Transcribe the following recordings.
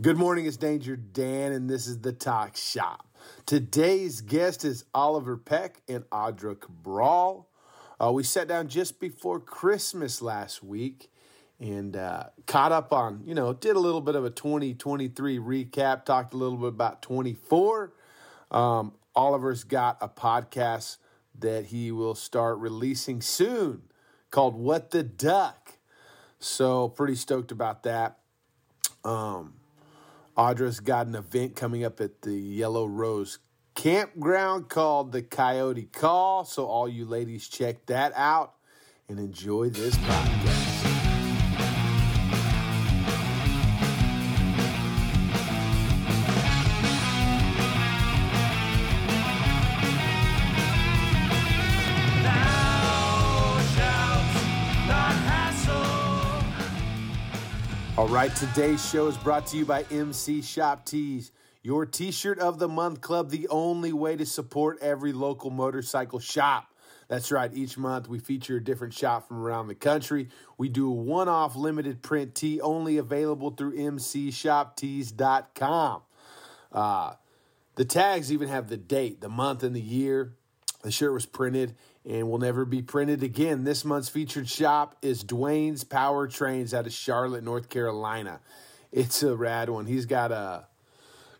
Good morning, it's Danger Dan, and this is the Talk Shop. Today's guest is Oliver Peck and Audra Cabral. Uh, we sat down just before Christmas last week and uh, caught up on, you know, did a little bit of a 2023 recap, talked a little bit about 24. Um, Oliver's got a podcast that he will start releasing soon called What the Duck. So, pretty stoked about that. Um, Audra's got an event coming up at the Yellow Rose campground called the Coyote Call. So, all you ladies, check that out and enjoy this podcast. Right, today's show is brought to you by MC Shop Tees, your t shirt of the month club, the only way to support every local motorcycle shop. That's right, each month we feature a different shop from around the country. We do a one off limited print tee only available through MCShopTees.com. Uh, the tags even have the date, the month, and the year. The shirt was printed and will never be printed again. This month's featured shop is Dwayne's Powertrains out of Charlotte, North Carolina. It's a rad one. He's got a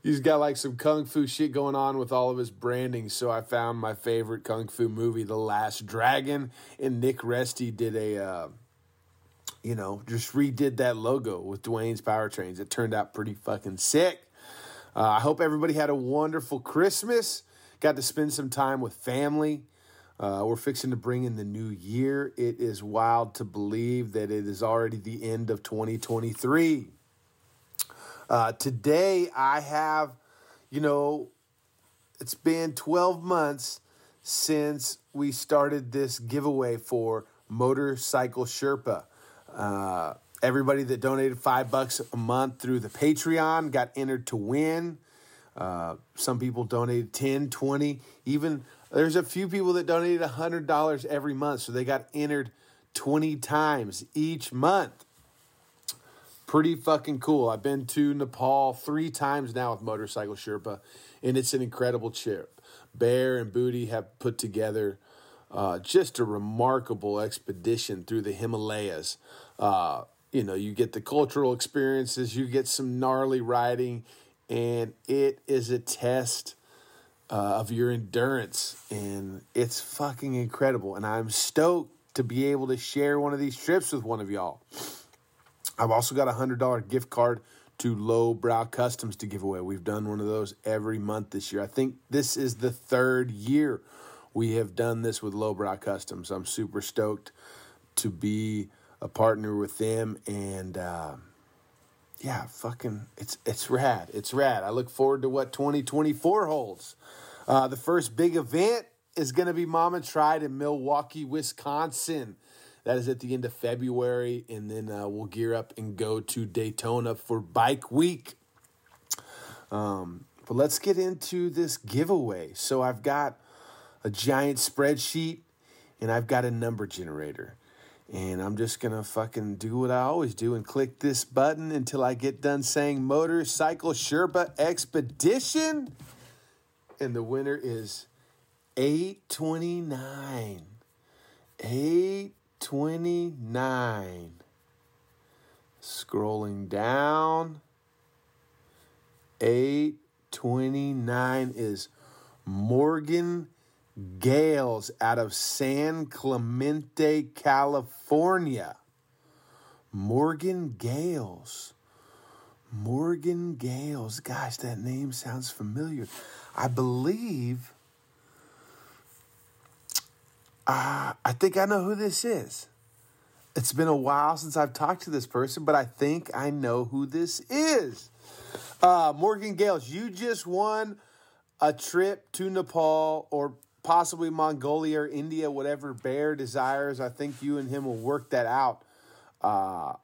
he's got like some kung fu shit going on with all of his branding. So I found my favorite kung fu movie, The Last Dragon, and Nick Resty did a uh, you know just redid that logo with Dwayne's Powertrains. It turned out pretty fucking sick. Uh, I hope everybody had a wonderful Christmas. Got to spend some time with family. Uh, we're fixing to bring in the new year. It is wild to believe that it is already the end of 2023. Uh, today, I have, you know, it's been 12 months since we started this giveaway for Motorcycle Sherpa. Uh, everybody that donated five bucks a month through the Patreon got entered to win. Uh, some people donated 10, 20, even there's a few people that donated $100 every month, so they got entered 20 times each month. Pretty fucking cool. I've been to Nepal three times now with Motorcycle Sherpa, and it's an incredible trip. Bear and Booty have put together uh, just a remarkable expedition through the Himalayas. Uh, you know, you get the cultural experiences, you get some gnarly riding, and it is a test uh, of your endurance. And it's fucking incredible. And I'm stoked to be able to share one of these trips with one of y'all. I've also got a $100 gift card to Lowbrow Customs to give away. We've done one of those every month this year. I think this is the third year we have done this with Lowbrow Customs. I'm super stoked to be a partner with them and uh, yeah, fucking, it's it's rad. It's rad. I look forward to what 2024 holds. Uh, the first big event is going to be Mama Tried in Milwaukee, Wisconsin. That is at the end of February, and then uh, we'll gear up and go to Daytona for Bike Week. Um, but let's get into this giveaway. So I've got a giant spreadsheet, and I've got a number generator. And I'm just going to fucking do what I always do and click this button until I get done saying Motorcycle Sherpa Expedition. And the winner is 829. 829. Scrolling down. 829 is Morgan Gales out of San Clemente, California. Morgan Gales. Morgan Gales. Gosh, that name sounds familiar. I believe. Uh, I think I know who this is. It's been a while since I've talked to this person, but I think I know who this is. Uh, Morgan Gales, you just won a trip to Nepal or possibly Mongolia or India, whatever Bear desires. I think you and him will work that out. Uh,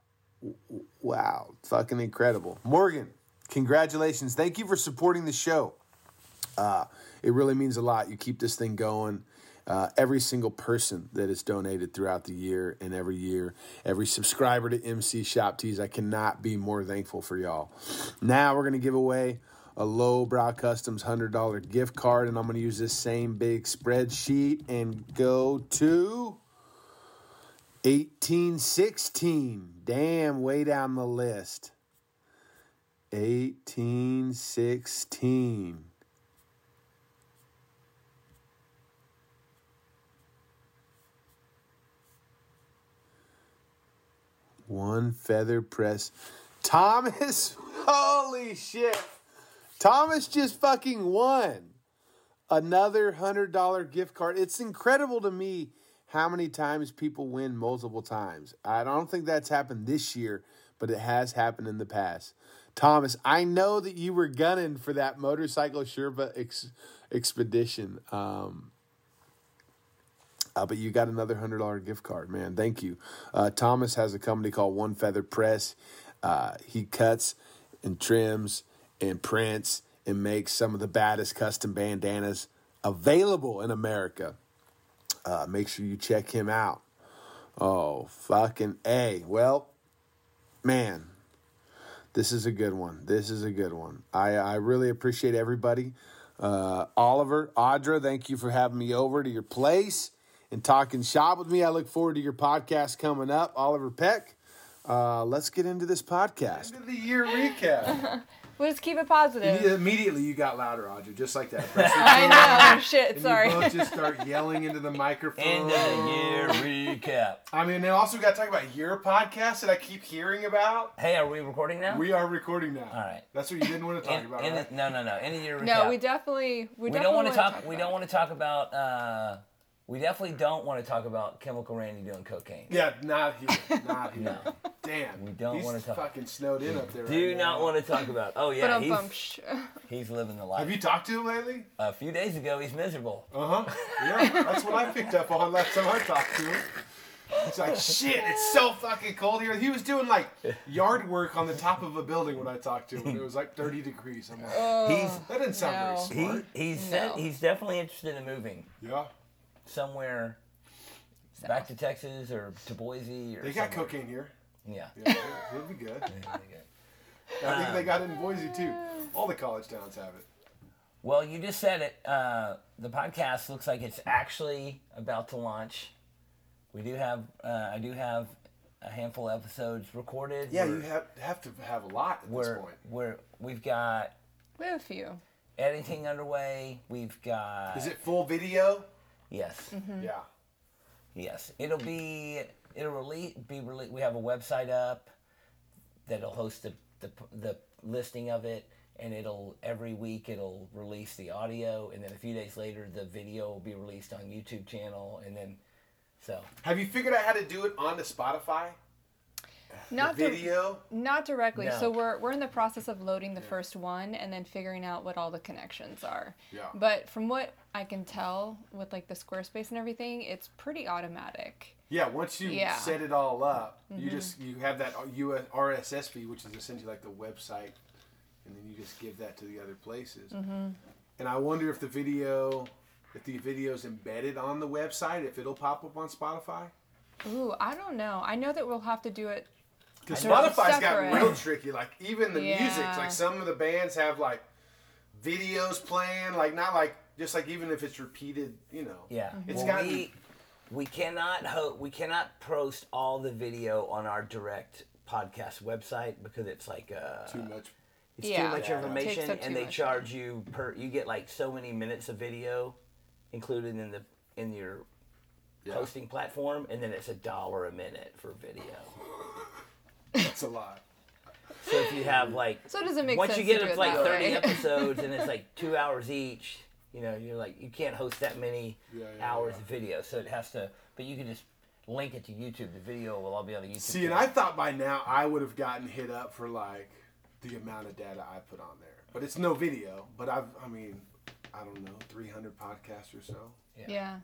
wow, fucking incredible. Morgan, congratulations. Thank you for supporting the show. Uh, it really means a lot. You keep this thing going. uh, every single person that has donated throughout the year and every year, every subscriber to MC Shop Tees. I cannot be more thankful for y'all. Now we're going to give away a low brow customs $100 gift card, and I'm going to use this same big spreadsheet and go to 1816. Damn, way down the list. 1816. One feather press. Thomas, holy shit. Thomas just fucking won another $100 gift card. It's incredible to me how many times people win multiple times. I don't think that's happened this year, but it has happened in the past. Thomas, I know that you were gunning for that motorcycle Sherpa ex- expedition. Um, uh, but you got another hundred dollar gift card, man. Thank you. Uh, Thomas has a company called One Feather Press. Uh, he cuts and trims and prints and makes some of the baddest custom bandanas available in America. Uh, make sure you check him out. Oh, fucking A. Well, man, this is a good one. This is a good one. I, I really appreciate everybody. Uh, Oliver, Audra, thank you for having me over to your place and talking shop with me. I look forward to your podcast coming up. Oliver Peck, uh, let's get into this podcast. The year recap. We'll just keep it positive. Immediately, you got louder, Audra, just like that. I know. Shit. and Sorry. You both just start yelling into the microphone. End of the year recap. I mean, they also got to talk about your podcast that I keep hearing about. Hey, are we recording now? We are recording now. All right. That's what you didn't want to talk In- about, in right? the- no, no, no. End of year recap. No, we definitely we, We definitely don't want to wanna talk. we don't want to talk about. Uh, we definitely don't want to talk about Chemical Randy doing cocaine. Yeah, not here. Not here. No. Damn. We don't wanna talk- fucking snowed in up there. Do right not now. want to talk about. Oh But yeah, he's, he's living the life. Have you talked to him lately? A few days ago, he's miserable. Uh huh. Yeah, that's what I picked up on last time I talked to him. He's like, shit, it's so fucking cold here. He was doing like yard work on the top of a building when I talked to him. and It was like 30 degrees. I'm like, he's that didn't sound No. very he smart. he's No. he's definitely interested in moving Yeah. Somewhere back to Texas or to Boise or. They got somewhere. cocaine here. Yeah. Yeah, it'll be good. I think they got it in Boise too. All the college towns have it. Well, you just said it. Uh, the podcast looks like it's actually about to launch. We do have, uh, I do have a handful of episodes recorded. Yeah, We're- you have have to have a lot at this We're, point. we're, we've got we have a few. editing underway. We've got. Is it full video? Yes. Mm-hmm. Yeah. Yes. It'll be. It'll release. Be released. We have a website up that'll host the, the the listing of it, and it'll every week it'll release the audio, and then a few days later the video will be released on YouTube channel, and then so Have you figured out how to do it onto Spotify? Not the di- video? not directly. No. So we're we're in the process of loading the first one and then figuring out what all the connections are. Yeah. But from what I can tell with like the Squarespace and everything, it's pretty automatic. Yeah, once you Yeah. Mm-hmm. set it all up, you just you have that US RSS feed, which is essentially like the website, and then you just give that to the other places. Mm-hmm. And I wonder if the video, if the video is embedded on the website, if it'll pop up on Spotify. Ooh, I don't know. I know that we'll have to do it. Because I know. Spotify's Separate. got real tricky. Like even the music, like some of the bands have like videos playing, like not like just like even if it's repeated, you know. yeah. It's Well, gotta we, we cannot ho- we cannot post all the video on our direct podcast website because it's like uh, Too much. It's Yeah. too much Yeah. information, too and they much charge you per. You get like so many minutes of video included in the in your Yeah. hosting platform, and then it's a dollar a minute for video. That's a lot. So if you have like So it doesn't make once sense you get to do it like thirty way. episodes and it's like two hours each, you know, you're like you can't host that many Yeah, yeah, hours yeah. of video, so it has to. But you can just link it to YouTube. The video will all be on the YouTube. See, and. I thought by now I would have gotten hit up for like the amount of data I put on there. But it's no video. But I've, I mean, I don't know, 300 podcasts or so. Yeah.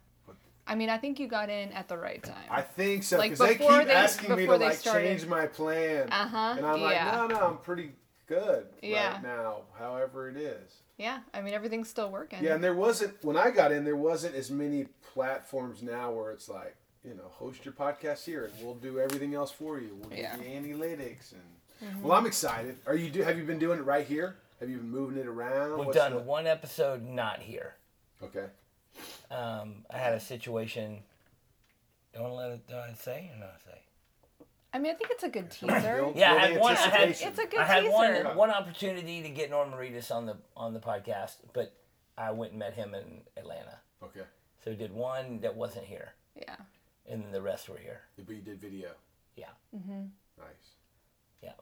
I mean, I think you got in at the right time. I think so Like, because they before keep they- asking me to before they like started- change my plan, Uh-huh, and I'm like, yeah. no, no, I'm pretty good Yeah. right now, however it is. Yeah, I mean everything's still working. Yeah, and there wasn't when I got in, there wasn't as many platforms now where it's like, you know, host your podcast here and we'll do everything else for you. We'll Yeah. give you analytics and well, I'm excited. Are you do? Have you been doing it right here? Have you been moving it around? We've What's done the- one episode not here. Okay. Um, I had a situation. Don't let it do I say or not say? I mean I think it's a good teaser. Yeah, I had one- I had- It's a good I had one teaser. one opportunity to get Norman Reedus on the on the podcast, but I went and met him in Atlanta. Okay. So we did one that wasn't here, Yeah. and then the rest were here. But you did video. Yeah. Nice. Yeah.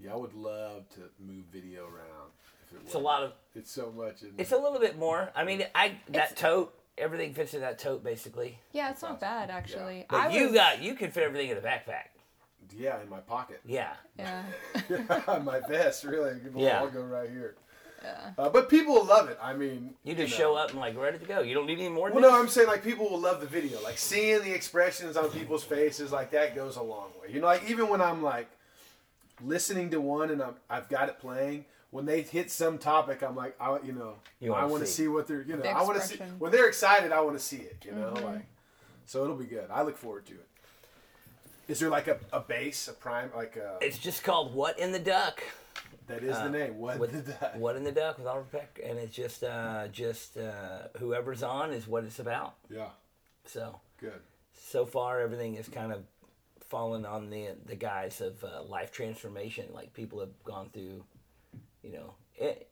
Yeah, I would love to move video around. If it It's a lot of. It's so much. In It's a little bit more. I mean, I that It's- tote, everything fits in that tote basically. Yeah, it's not bad actually. But I you was, got you can fit everything in a backpack. yeah, in my pocket. Yeah. Yeah. my vest, really. It will Yeah. all go right here. Yeah. Uh, but people will love it. I mean, You just know. show up and like ready to go. You don't need any more. Well, than no. I'm saying like people will love the video, like seeing the expressions on people's faces, like that goes a long way. You know, like even when I'm like listening to one and I'm, I've got it playing, when they hit some topic, I'm like, I, you know, You I wanna want to see. see what they're, you know, The I want to see when they're excited, I want to see it. You know, Mm-hmm. like so it'll be good. I look forward to it. Is there like a, a base, a prime, like a, It's just called "What in the Duck." that is the name? What What, did that? what in the Duck with Oliver Peck, and it's just uh, just uh, whoever's on is what it's about. Yeah, So good. so far everything is kind of fallen on the the guise of uh, life transformation. Like people have gone through, you know, it,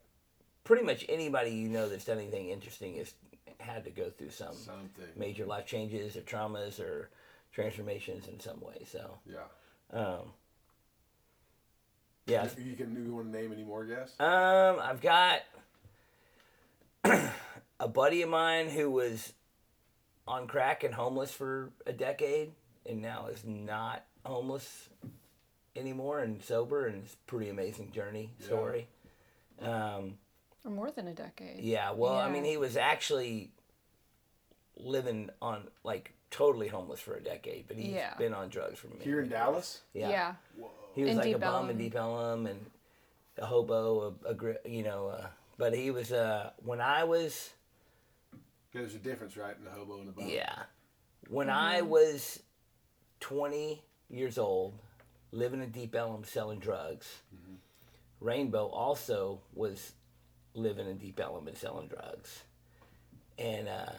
pretty much anybody you know that's done anything interesting has had to go through some Something. major life changes or traumas or transformations in some way. So, Yeah. um, yeah, You can. You want to name any more guests? Um, I've got a buddy of mine who was on crack and homeless for a decade, and now is not homeless anymore and sober, and it's a pretty amazing journey Yeah. story. Um, Or more than a decade. yeah, well, I mean, he was actually living on like totally homeless for a decade, but he's Yeah. been on drugs for many Here in years. Dallas. Yeah. yeah. He was In like Deep a bum in Deep Ellum and a hobo, a, a you know. Uh, but he was uh, when I was There's a difference, right, in the hobo and the bum. yeah, when I was twenty years old, living in Deep Ellum selling drugs. Rainbow also was living in Deep Ellum selling drugs, and uh,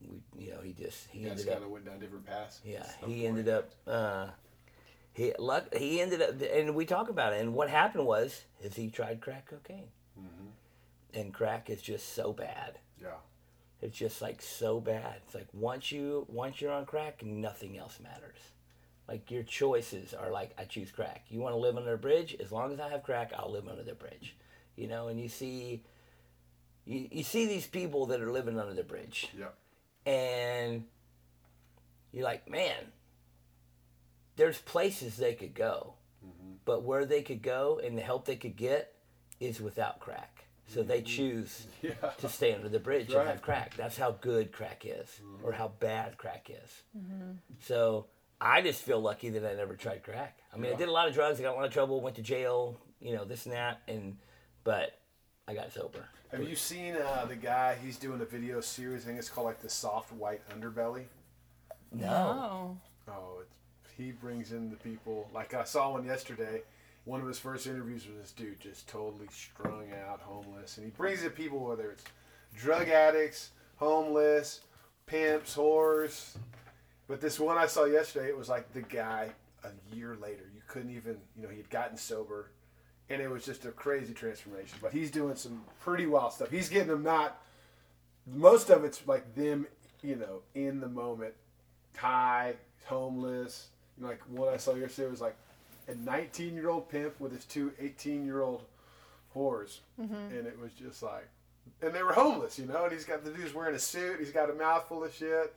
we, you know, he just he guys ended up went down different paths. Yeah, he point. ended up. Uh, he luck. He ended up, and we talk about it. And what happened was, is he tried crack cocaine, and crack is just so bad. Yeah. It's just like so bad. It's like once you once you're on crack, nothing else matters. Like your choices are like I choose crack. You want to live under a bridge? As long as I have crack, I'll live under the bridge. You know, and you see, you, you see these people that are living under the bridge Yeah. and you're like, man, there's places they could go, mm-hmm. but where they could go and the help they could get is without crack. So they mm-hmm. choose Yeah. to stay under the bridge Right. and have crack. That's how good crack is, or mm-hmm. how bad crack is. So I just feel lucky that I never tried crack. I mean, I did a lot of drugs. I got in a lot of trouble. Went to jail. You know, this and that, and but I got sober. Have you seen uh, the guy? He's doing a video series. I think it's called like the soft white underbelly. No. Oh. Oh, it's, he brings in the people. Like I saw one yesterday. One of his first interviews was this dude just totally strung out, homeless, and he brings in people whether it's drug addicts, homeless, pimps, whores. But this one I saw yesterday, it was like the guy a year later. You couldn't even, you know, he had gotten sober, and it was just a crazy transformation. But he's doing some pretty wild stuff. He's getting them not. Most of it's like them, you know, in the moment, high, homeless. You know, like one I saw yesterday was like a 19 year old pimp with his two 18 year old whores, mm-hmm. and it was just like, and they were homeless, you know. And he's got the dude's wearing a suit. He's got a mouthful of shit.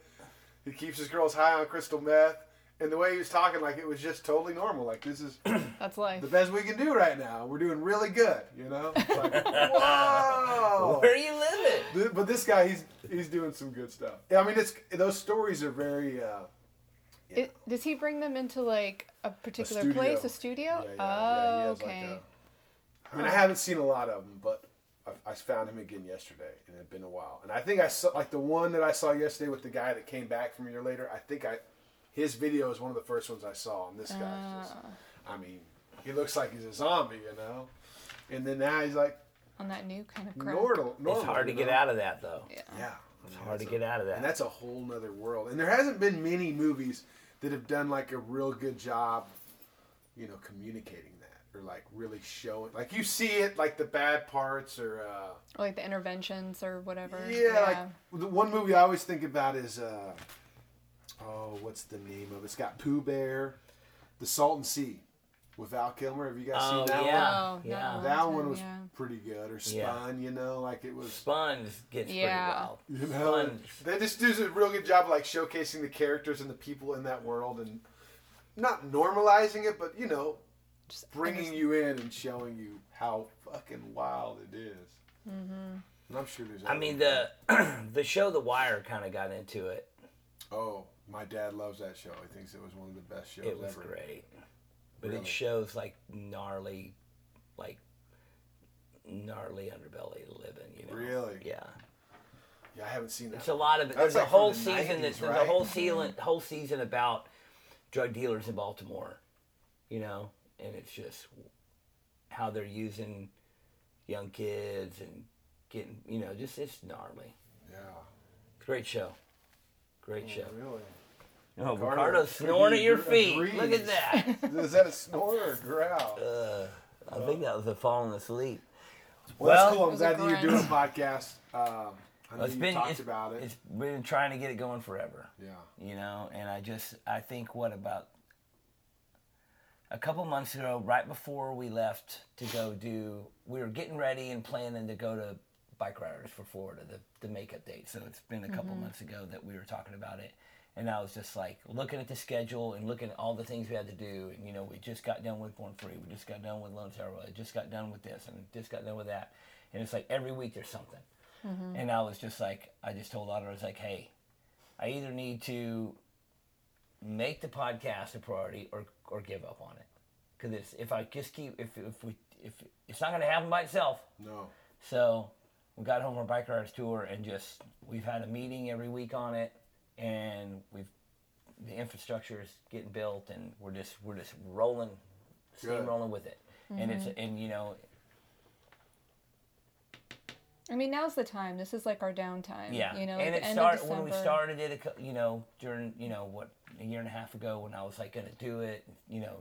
He keeps his girls high on crystal meth. And the way he was talking, like it was just totally normal. Like this is That's life. the best we can do right now. We're doing really good, you know. It's like, whoa! Where are you living? But this guy, he's he's doing some good stuff. Yeah, I mean, it's those stories are very. Uh, It, does he bring them into like a particular studio. place, a studio? Yeah, yeah, yeah, oh, he has, like, okay. a- I mean, I haven't seen a lot of them, but I, I found him again yesterday, and it had been a while. And I think I saw like the one that I saw yesterday with the guy that came back from a year later. I think I his video is one of the first ones I saw, and this guy's just. Ah. I mean, he looks like he's a zombie, you know. And then now he's like on that new kind of crap. normal. normal It's hard to you get know? out of that though. Yeah. Yeah, It's hard to get out of that. and that's a whole nother world. And there hasn't been many movies that have done like a real good job, you know, communicating that or like really showing. Like you see it, like the bad parts or. uh Or like the interventions or whatever. Yeah, like the one movie I always think about is uh oh, what's the name of it? It's got Pooh Bear, The Salton Sea with Val Kilmer. Have you guys Oh, seen that yeah. one? Oh, yeah. no. That one was yeah. pretty good. Or Yeah. Spun, you know, like it was. Sponge gets Yeah. pretty You wild. know, Sponge. they just do a real good job of like showcasing the characters and the people in that world and not normalizing it, but you know, Just bringing you in and showing you how fucking wild it is. Mm-hmm. And I'm sure there's. I mean the the show The Wire kind of got into it. Oh, my dad loves that show. He thinks it was one of the best shows It was ever. great, but Really? it shows like gnarly, like gnarly underbelly living. You know. Really? Yeah. Yeah, I haven't seen that. It's a lot of it. That's There's a whole the season. 90s, That's there's a whole season, whole season about drug dealers in Baltimore. You know, and it's just how they're using young kids and getting, you know, just it's gnarly. Yeah. Great show. Great show. Really? Oh, Ricardo, Ricardo's snoring at your feet. agrees. Look at that. Is that a snore or a growl? Uh, I think that was a falling asleep. well, well, that's cool. It I'm was a glad that you're doing a podcast. Um, I know It's you been talked it's, about it. it's been trying to get it going forever. Yeah. you know and i just i think what about a couple months ago right before we left to go do we were getting ready and planning to go to bike riders for florida the, the makeup date. So it's been a couple mm-hmm. months ago that we were talking about it. And i was just like looking at the schedule and looking at all the things we had to do. And you know we just got done with born free. We just got done with lone Star Road, just got done with this and just got done with that. And it's like every week there's something. Mm-hmm. And i was just like i just told Audra, i was like hey I either need to make the podcast a priority or or give up on it. Because if I just keep if if we if it's not going to happen by itself. No. So we got home from bike riders tour and just we've had a meeting every week on it, and we've the infrastructure is getting built, and we're just we're just rolling, Good. steamrolling with it. And it's mm-hmm. and you know I mean, now's the time. This is like our downtime. Yeah, You know, and like it the end started when we started it. You know, during you know what a year and a half ago when I was like going to do it. You know,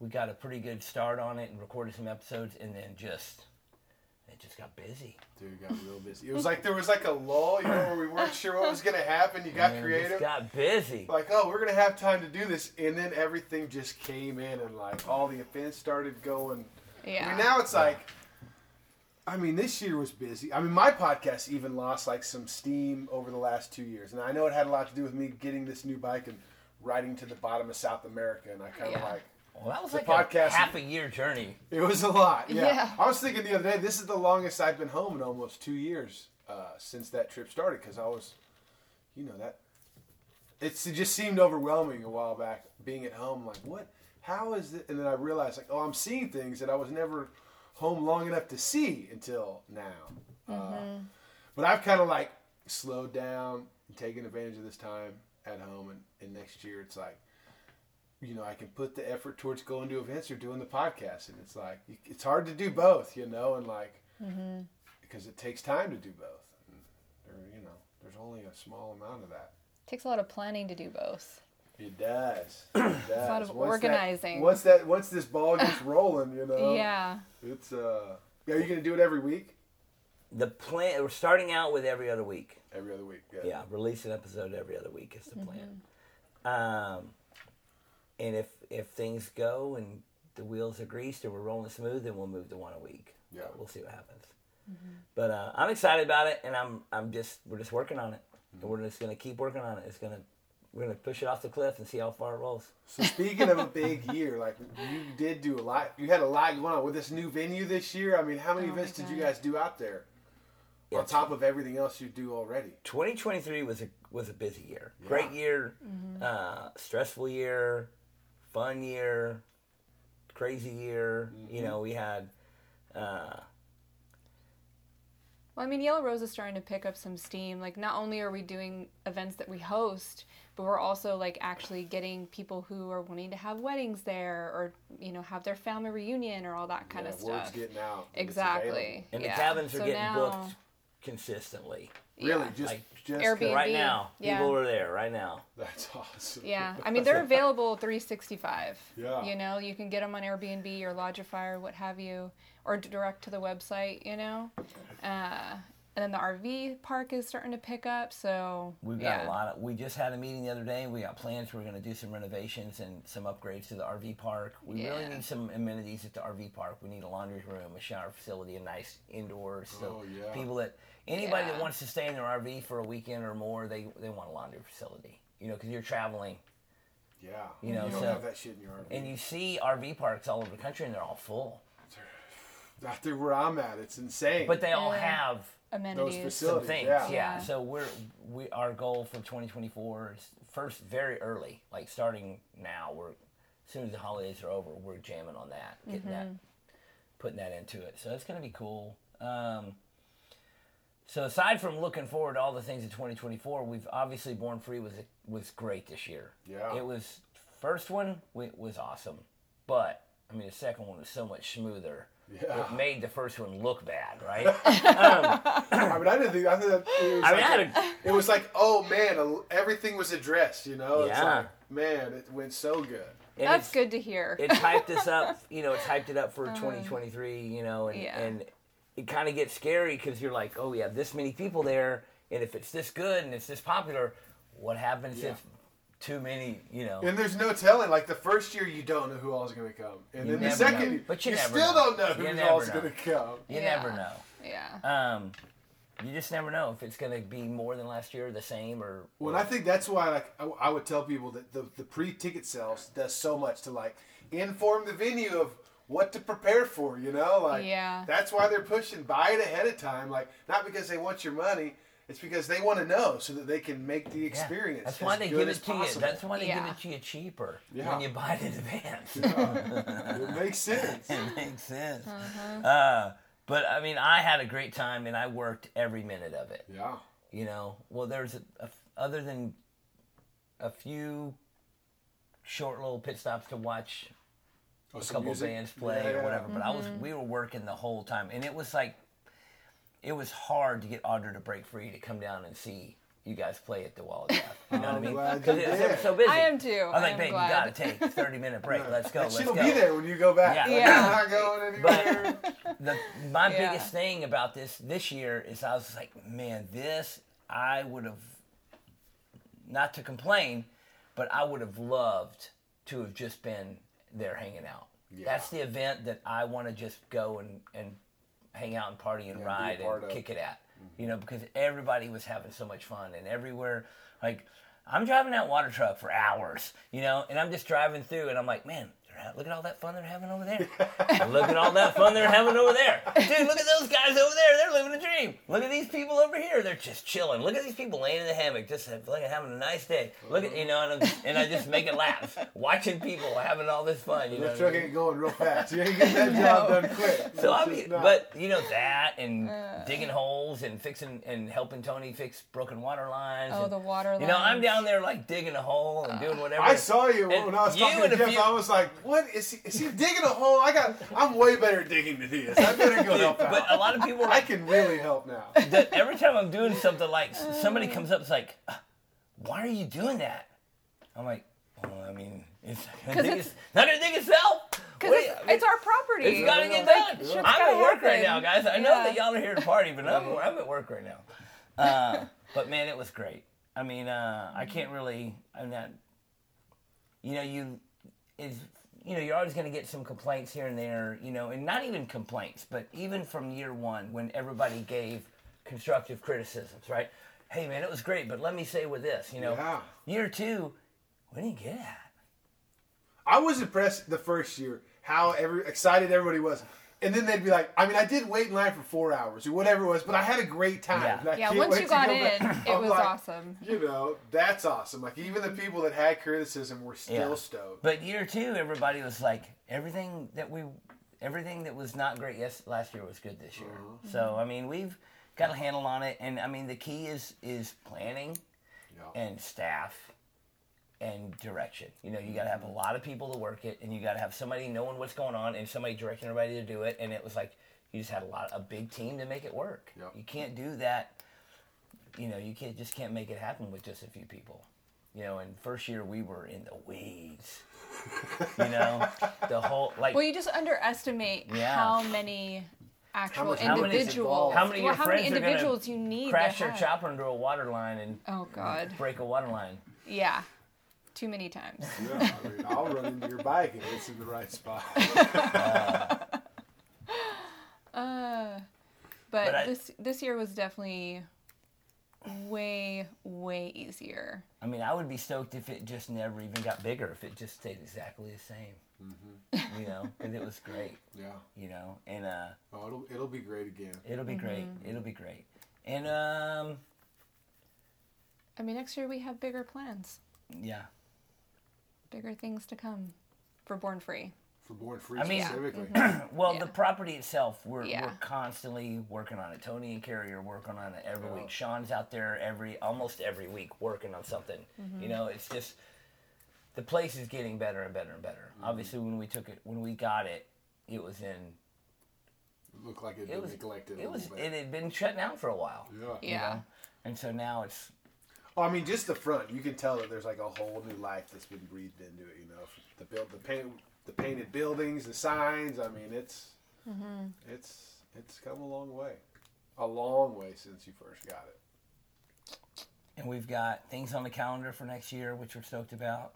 we got a pretty good start on it and recorded some episodes, and then just it just got busy. Dude, it got real busy. It was like there was like a lull, you know, where we weren't sure what was gonna happen. You got And creative. Just got busy. like, oh, we're gonna have time to do this, and then everything just came in, and like all the events started going. Yeah. I mean, now it's like, I mean, this year was busy. I mean, my podcast even lost like some steam over the last two years, and I know it had a lot to do with me getting this new bike and riding to the bottom of South America, and I kind of Yeah. like. Well, that was The like podcast- a half a year journey. It was a lot. Yeah. Yeah. I was thinking the other day, this is the longest I've been home in almost two years uh, since that trip started because I was, you know, that. It's, it just seemed overwhelming a while back being at home. Like, what? How is it? And then I realized, like, oh, I'm seeing things that I was never home long enough to see until now. Uh, but I've kind of like slowed down and taken advantage of this time at home. And, and next year, it's like, you know, I can put the effort towards going to events or doing the podcast, and it's like it's hard to do both, you know, and like because it takes time to do both. And there, you know, there's only a small amount of that. takes a lot of planning to do both. It does. It does. a lot of Once that- organizing. once that, once this ball gets rolling, you know, yeah. it's uh, yeah, you're gonna do it every week, The plan. We're starting out with every other week. every other week. Yeah. Yeah, release an episode every other week is the plan. Mm-hmm. Um, and if if things go and the wheels are greased and we're rolling smooth, then we'll move to one a week. Yeah. we'll see what happens. But uh, I'm excited about it, and I'm I'm just we're just working on it, and we're just gonna keep working on it. It's gonna we're gonna push it off the cliff and see how far it rolls. So speaking of a big year, like you did do a lot. You had a lot going on with this new venue this year. I mean, how many Oh events did you guys do out there? on top of everything else you do already. 2023 was a was a busy year. Great year, uh, stressful year, fun year, crazy year. You know, we had uh, Well, I mean, Yellow Rose is starting to pick up some steam. Like, not only are we doing events that we host, but we're also like actually getting people who are wanting to have weddings there, or you know, have their family reunion, or all that kind yeah, of word's stuff. getting out. and it's available. Exactly. and yeah. the cabins are So getting now- booked consistently. Really, Yeah. just Like just Airbnb. Right now, Yeah. people are there. Right now, That's awesome. Yeah, I mean they're available 365. Yeah. You know, you can get them on Airbnb or Lodgify or what have you, or direct to the website. You know, uh, and then the RV park is starting to pick up. So we've got yeah. a lot of. We just had a meeting the other day. We got plans. We're going to do some renovations and some upgrades to the RV park. We really need some amenities at the RV park. We need a laundry room, a shower facility, a nice indoor. So Oh, yeah. people that anybody that wants to stay in their RV for a weekend or more, they they want a laundry facility. You know, because you're traveling. Yeah. You know, you don't so- have that shit in your RV. And you see RV parks all over the country, and they're all full. Not where I'm at. It's insane. But they all have those amenities. some things. yeah. Yeah. Yeah. So we're we our goal for 2024 is first very early, like starting now. We're as soon as the holidays are over, we're jamming on that, getting that, putting that into it. So it's gonna be cool. Um, so aside from looking forward to all the things in 2024, we've obviously Born Free was was great this year. Yeah. It was first one wa- was awesome, but I mean the second one was so much smoother. Yeah. It made the first one look bad, right? Um, I mean, I didn't think. I think that it was, I mean, like I had it was like, oh man, everything was addressed. You know, it's Yeah. like, man, it went so good. And That's good to hear. it's hyped us up. You know, it's hyped it up for um, 2023. You know, and yeah. and it kind of gets scary because you're like, oh, we have this many people there, and if it's this good and it's this popular, what happens Yeah. if too many? You know, And there's no telling. Like the first year, you don't know who all is going to come, and You then the second, know. you, But you you still know. don't know who never all is going to come. you Yeah. never know. yeah. Um, you just never know if it's going to be more than last year, or the same, or Well, and I think that's why, like, I, I would tell people that the, the pre-ticket sales does so much to like inform the venue of what to prepare for. You know, like, Yeah. that's why they're pushing buy it ahead of time. Like, not because they want your money, it's because they want to know so that they can make the Yeah. experience. That's why as they good give as it to you. possible. That's why they give it to you cheaper Yeah. when you buy it in advance. it makes sense. it makes sense. Uh-huh. Uh, but I mean, I had a great time and I worked every minute of it. Yeah. You know, well, there's a, a, other than a few short little pit stops to watch Oh, a couple music? bands play Yeah, or yeah. whatever. But I was Mm-hmm. we were working the whole time, and it was like it was hard to get Audra to break free to come down and see you guys play at the Wall of Death. You know what I I'm mean? glad you Because it, did. was so busy. I am too. I was I like, am babe, glad. you got to take a 30 minute break. Let's go. That Let's shit will go. be there when you go back. Yeah. Like, Yeah. I'm not going anywhere. the my Yeah. biggest thing about this this year is I was like, man, this I would have not to complain, but I would have loved to have just been there hanging out. Yeah. That's the event that I want to just go and, and hang out and party and Yeah, ride and of. kick it at. You know, because everybody was having so much fun and everywhere like I'm driving that water truck for hours, you know, and I'm just driving through and I'm like, man, look at all that fun they're having over there. look at all that fun they're having over there. Dude, look at those guys over there. They're living a dream. Look at these people over here. They're just chilling. Look at these people laying in the hammock, just like having a nice day. Look at, you know, and, I'm, and I just make it laugh. Watching people having all this fun, you know. The what I truck mean? ain't going real fast. You ain't getting that job done quick. So I mean, but you know that and uh. digging holes and fixing and helping Tony fix broken water lines. Oh, and- the water lines. You know, I'm down there like digging a hole and doing uh, whatever. I saw you And when I was talking to a Jeff. few- I was like, "What is he? Is he digging a hole? I got. I'm way better at digging than he is. I better go help out. But a lot of people are I can really help now. that every time I'm doing something like somebody comes up, it's like, "Uh, why are you doing that? I'm like, well, I mean, it's not gonna, dig, it's- it's not gonna dig itself. Because it's, you- I mean, it's our property. It's gotta get Like, done. shit's I'm gotta at work right now, guys. I know that y'all are here to party, but I'm, I'm at work right now. Uh, but man, it was great. I mean, uh, I can't really. I'm not. You know, you is you know you're always going to get some complaints here and there. You know, and not even complaints, but even from year one when everybody gave constructive criticisms, right? Hey, man, it was great, but let me say with this, you know, Yeah. year two, we didn't get that. I was impressed the first year how every excited everybody was. And then they'd be like, I mean, I did wait in line for four hours or whatever it was, but I had a great time. Yeah. Yeah, once you got go in, back." it I'm was like, awesome. You know, that's awesome. Like even the people that had criticism were still Yeah. stoked. But year two, everybody was like, everything that we, everything that was not great yes last year was good this year. Uh-huh. So I mean, we've got a handle on it, and I mean, the key is is planning Yeah. and staff and direction. You know, you got to have a lot of people to work it, and you got to have somebody knowing what's going on and somebody directing everybody to do it. And it was like you just had a lot, a big team to make it work. Yeah. You can't do that. You know, you can't just can't make it happen with just a few people. You know, and first year we were in the weeds. you know, the whole like Well, you just underestimate Yeah. how many actual much- How many individuals. how many well, how friends many are gonna individuals you need crash to their chopper into a water line and Oh God, break a water line. yeah, too many times. Yeah, I mean, I'll run into your bike if it's in the right spot. Uh, but, But I- this this year was definitely way way easier. I mean, I would be stoked if it just never even got bigger, if it just stayed exactly the same. Mm-hmm. You know, and it was great. yeah. You know, and uh, Oh, it'll it'll be great again. it'll be great. Mm-hmm. It'll be great. And um, I mean, next year we have bigger plans, yeah, bigger things to come for Born Free. For Born Free I mean- specifically. well, Yeah. the property itself, we're Yeah. we're constantly working on it. Tony and Carrie are working on it every Yeah. week. Sean's out there every almost every week working on something. Mm-hmm. You know, it's just the place is getting better and better and better. Mm-hmm. Obviously, when we took it, when we got it, it was in It looked like it'd it been was neglected a It was little it had been shut down for a while. Yeah. you Yeah. know? And so now it's Oh, I mean, just the front. You can tell that there's like a whole new life that's been breathed into it. You know, the build, the paint, the painted buildings, the signs. I mean, it's it's it's come a long way, a long way since you first got it. and we've got things on the calendar for next year, which we're stoked about,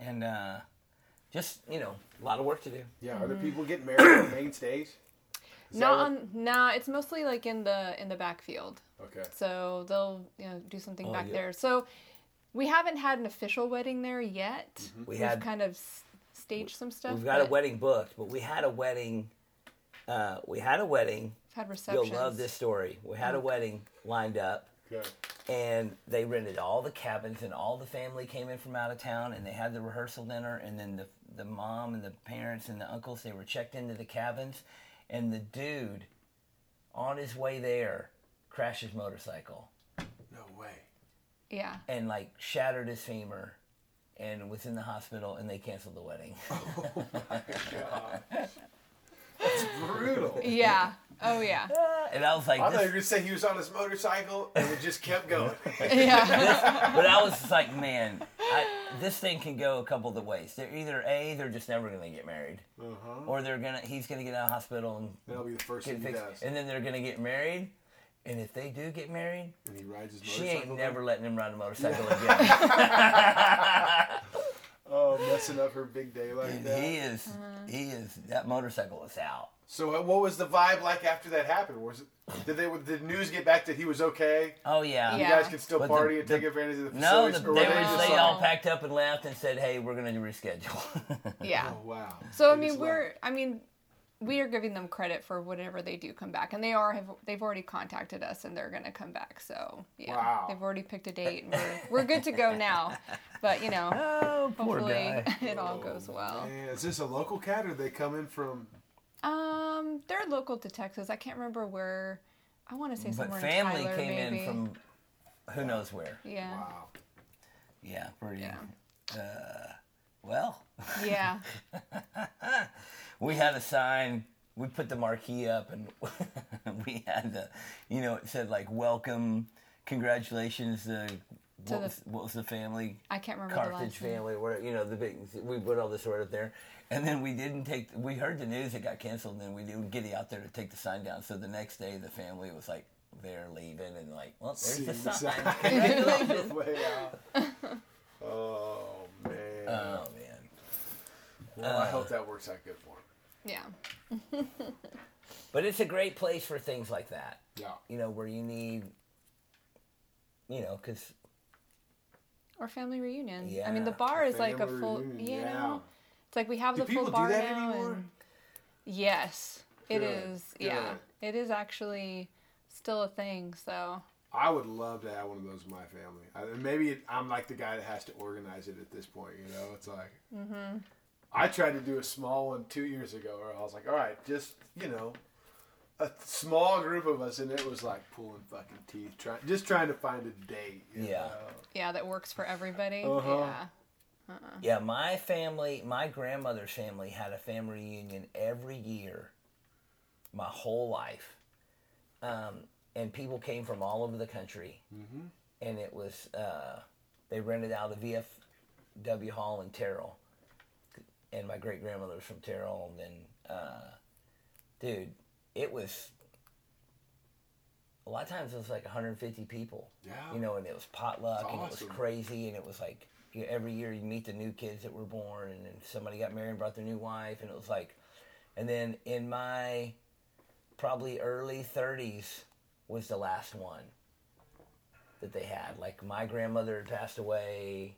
and uh, just you know a lot of work to do. Yeah. Are there people getting married on the main stage? Is that Not what- on, nah, it's mostly like in the in the backfield. Okay. So they'll you know do something Oh, back yeah. there. So we haven't had an official wedding there yet. Mm-hmm. We We've had kind of s- staged some stuff. we've got a wedding booked, but we had a wedding. Uh, we had a wedding. we've had You'll love this story. We had a wedding lined up, Okay. and they rented all the cabins, and all the family came in from out of town, and they had the rehearsal dinner, and then the the mom and the parents and the uncles they were checked into the cabins, and the dude, on his way there, crashed his motorcycle No way. Yeah. and like shattered his femur, and was in the hospital, and they canceled the wedding. Oh my god. That's brutal. Yeah. Oh yeah. and I was like, I thought you were gonna say he was on his motorcycle and it just kept going. yeah. but I was just like, man, I, this thing can go a couple of ways. They're either a, they're just never gonna get married, Uh-huh. or they're gonna, he's gonna get out of the hospital and That'll be the first get thing he fixed, does. and then they're gonna get married. And if they do get married, And he rides his she ain't there? never letting him ride a motorcycle again. Oh, messing up her big day like And that. he is, he is. That motorcycle is out. So, uh, what was the vibe like after that happened? Was it, did they did the news get back that he was okay? Oh yeah. Yeah. You guys can still But the- party and the- take advantage of the No, the, or they, were were, they just they all packed up and left and said, "Hey, we're going to reschedule." Yeah. Oh wow. So I mean, we're left. I mean, we are giving them credit for whatever they do come back, and they are have they've already contacted us, and they're going to come back. So yeah, Wow. they've already picked a date, and we're we're good to go now. But you know, oh, poor hopefully guy. it all goes well. Man, is this a local cat or they come in from? Um, they're local to Texas. I can't remember where. I want to say But somewhere family in Tyler, came maybe. in from who knows where. yeah, Wow. Yeah, pretty. Yeah. Uh, well, yeah, we had a sign. We put the marquee up, and we had the, you know, it said like "Welcome, congratulations." Uh, To what, the- was, what was the family? I can't remember Carthage last family, where you know the big. We put all this right up there, and then we didn't take. We heard the news it got canceled, and then we didn't get out there to take the sign down. So the next day, the family was like, they're leaving, and like, well, there's See the the sign. sign. Congratulations. Way out. Oh man. oh man. well, I hope that works out good for him. Yeah, But it's a great place for things like that. Yeah. You know, where you need, you know, because or family reunion. I mean, the Yeah, bar is like a full. reunion, You yeah. know, it's like we have Do the full people do bar that now. anymore? And yes, It Good, is, yeah. It is actually still a thing. So I would love to have one of those in my family. I, and maybe it, I'm like the guy that has to organize it at this point. You know, it's like Mm-hmm. I tried to do a small one two years ago, where I was like, all right, just you know, a small group of us, and it was like pulling fucking teeth, trying just trying to find a date. you Yeah. know? yeah, that works for everybody. Uh-huh. Yeah. Yeah, my family, my grandmother's family had a family reunion every year, my whole life, um, and people came from all over the country, mm-hmm. and it was uh, they rented out a VFW hall in Terrell, and my great grandmother was from Terrell, and then, uh, dude, it was. A lot of times it was like 150 people. Yeah. You know, and it was potluck, That's and it was crazy, and it was like you every year you meet the new kids that were born, and then somebody got married and brought their new wife, and it was like, and then in my probably early 30s was the last one that they had. Like my grandmother had passed away.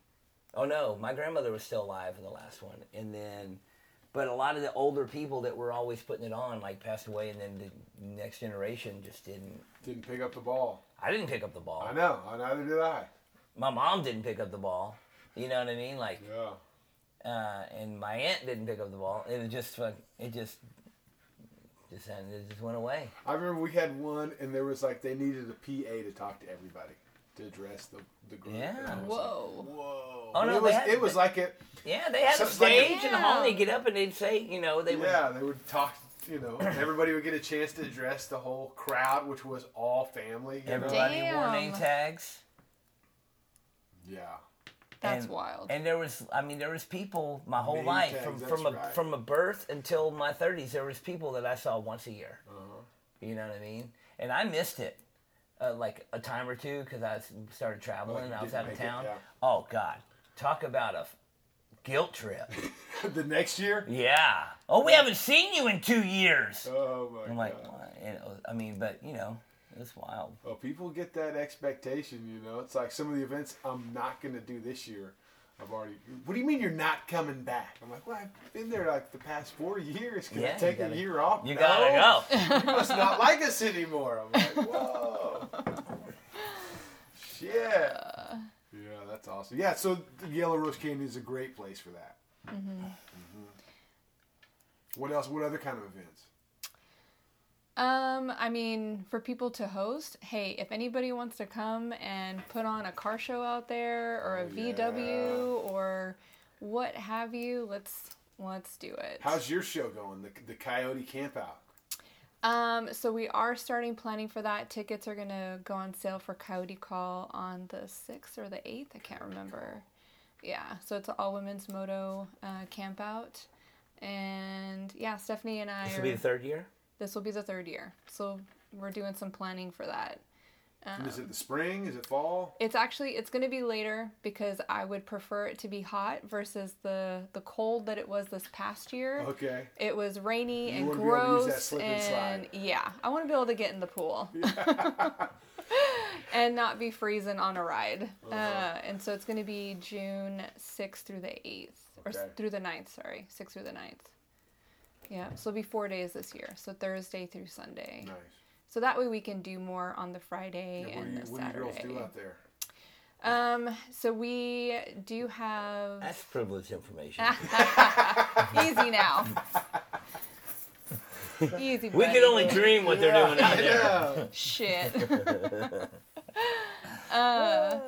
Oh no, my grandmother was still alive in the last one, and then, but a lot of the older people that were always putting it on like passed away, and then the next generation just didn't. Didn't pick up the ball. I didn't pick up the ball. I know. I neither did I. My mom didn't pick up the ball. You know what I mean? Like, Yeah. uh, and my aunt didn't pick up the ball. It just, fuck- it just, just, it just went away. I remember we had one, and there was like they needed a PA to talk to everybody to address the the group. Yeah. And I was Whoa. Like, Whoa. Oh, no, it was had- it was like it. Yeah, they had So a it's like a- stage in the hall. They'd get up and they'd say, you know, they would. Yeah, they would talk. You know, everybody would get a chance to address the whole crowd, which was all family. You know? Everybody wore name tags. Yeah. That's and, wild. And there was, I mean, there was people my whole Name life tags, from from a right. from a birth until my thirties. There was people that I saw once a year. Uh-huh. You know what I mean? And I missed it, uh, like a time or two because I started traveling. you I was out of make it, town. yeah. Oh God, talk about a f- guilt trip. the next year. yeah. Oh, we haven't seen you in two years. Oh my I'm like, god. You I mean, but you know, it's wild. Well, people get that expectation. You know, it's like some of the events I'm not going to do this year. I've already. What do you mean you're not coming back? I'm like, well, I've been there like the past four years. Can Yeah, I take gotta- a year off? You No. gotta go. You must not like us anymore. I'm like, whoa. Shit. Yeah, that's awesome. Yeah, so the Yellow Rose Canyon is a great place for that. Mhm. What else? What other kind of events? Um, I mean, for people to host, hey, if anybody wants to come and put on a car show out there or a Oh, VW or what have you, let's let's do it. How's your show going? The, the Coyote Campout. Um, so we are starting planning for that. Tickets are gonna go on sale for Coyote Call on the sixth or the eighth. I can't remember. Yeah, so it's an all women's moto uh, camp out, and yeah, Stephanie and I This are. will be the third year. This will be the third year, so we're doing some planning for that. And is it the spring? Is it fall? It's actually it's going to be later because I would prefer it to be hot versus the the cold that it was this past year. Okay. It was rainy You and wanna be able to use that gross and and, yeah, I want to be able to get in the pool and not be freezing on a ride. uh Uh-huh. and so it's going to be June 6th through the 8th or through the 9th, sorry, 6th through the 9th. Yeah, so it'll be 4 days this year. So Thursday through Sunday. Nice. So that way we can do more on the Friday Yeah, what, do and you, the what do you girls do out there? Um, so we do have That's privileged information. easy now. easy. we buddy. can only dream what they're doing out there. Yeah. Shit. uh,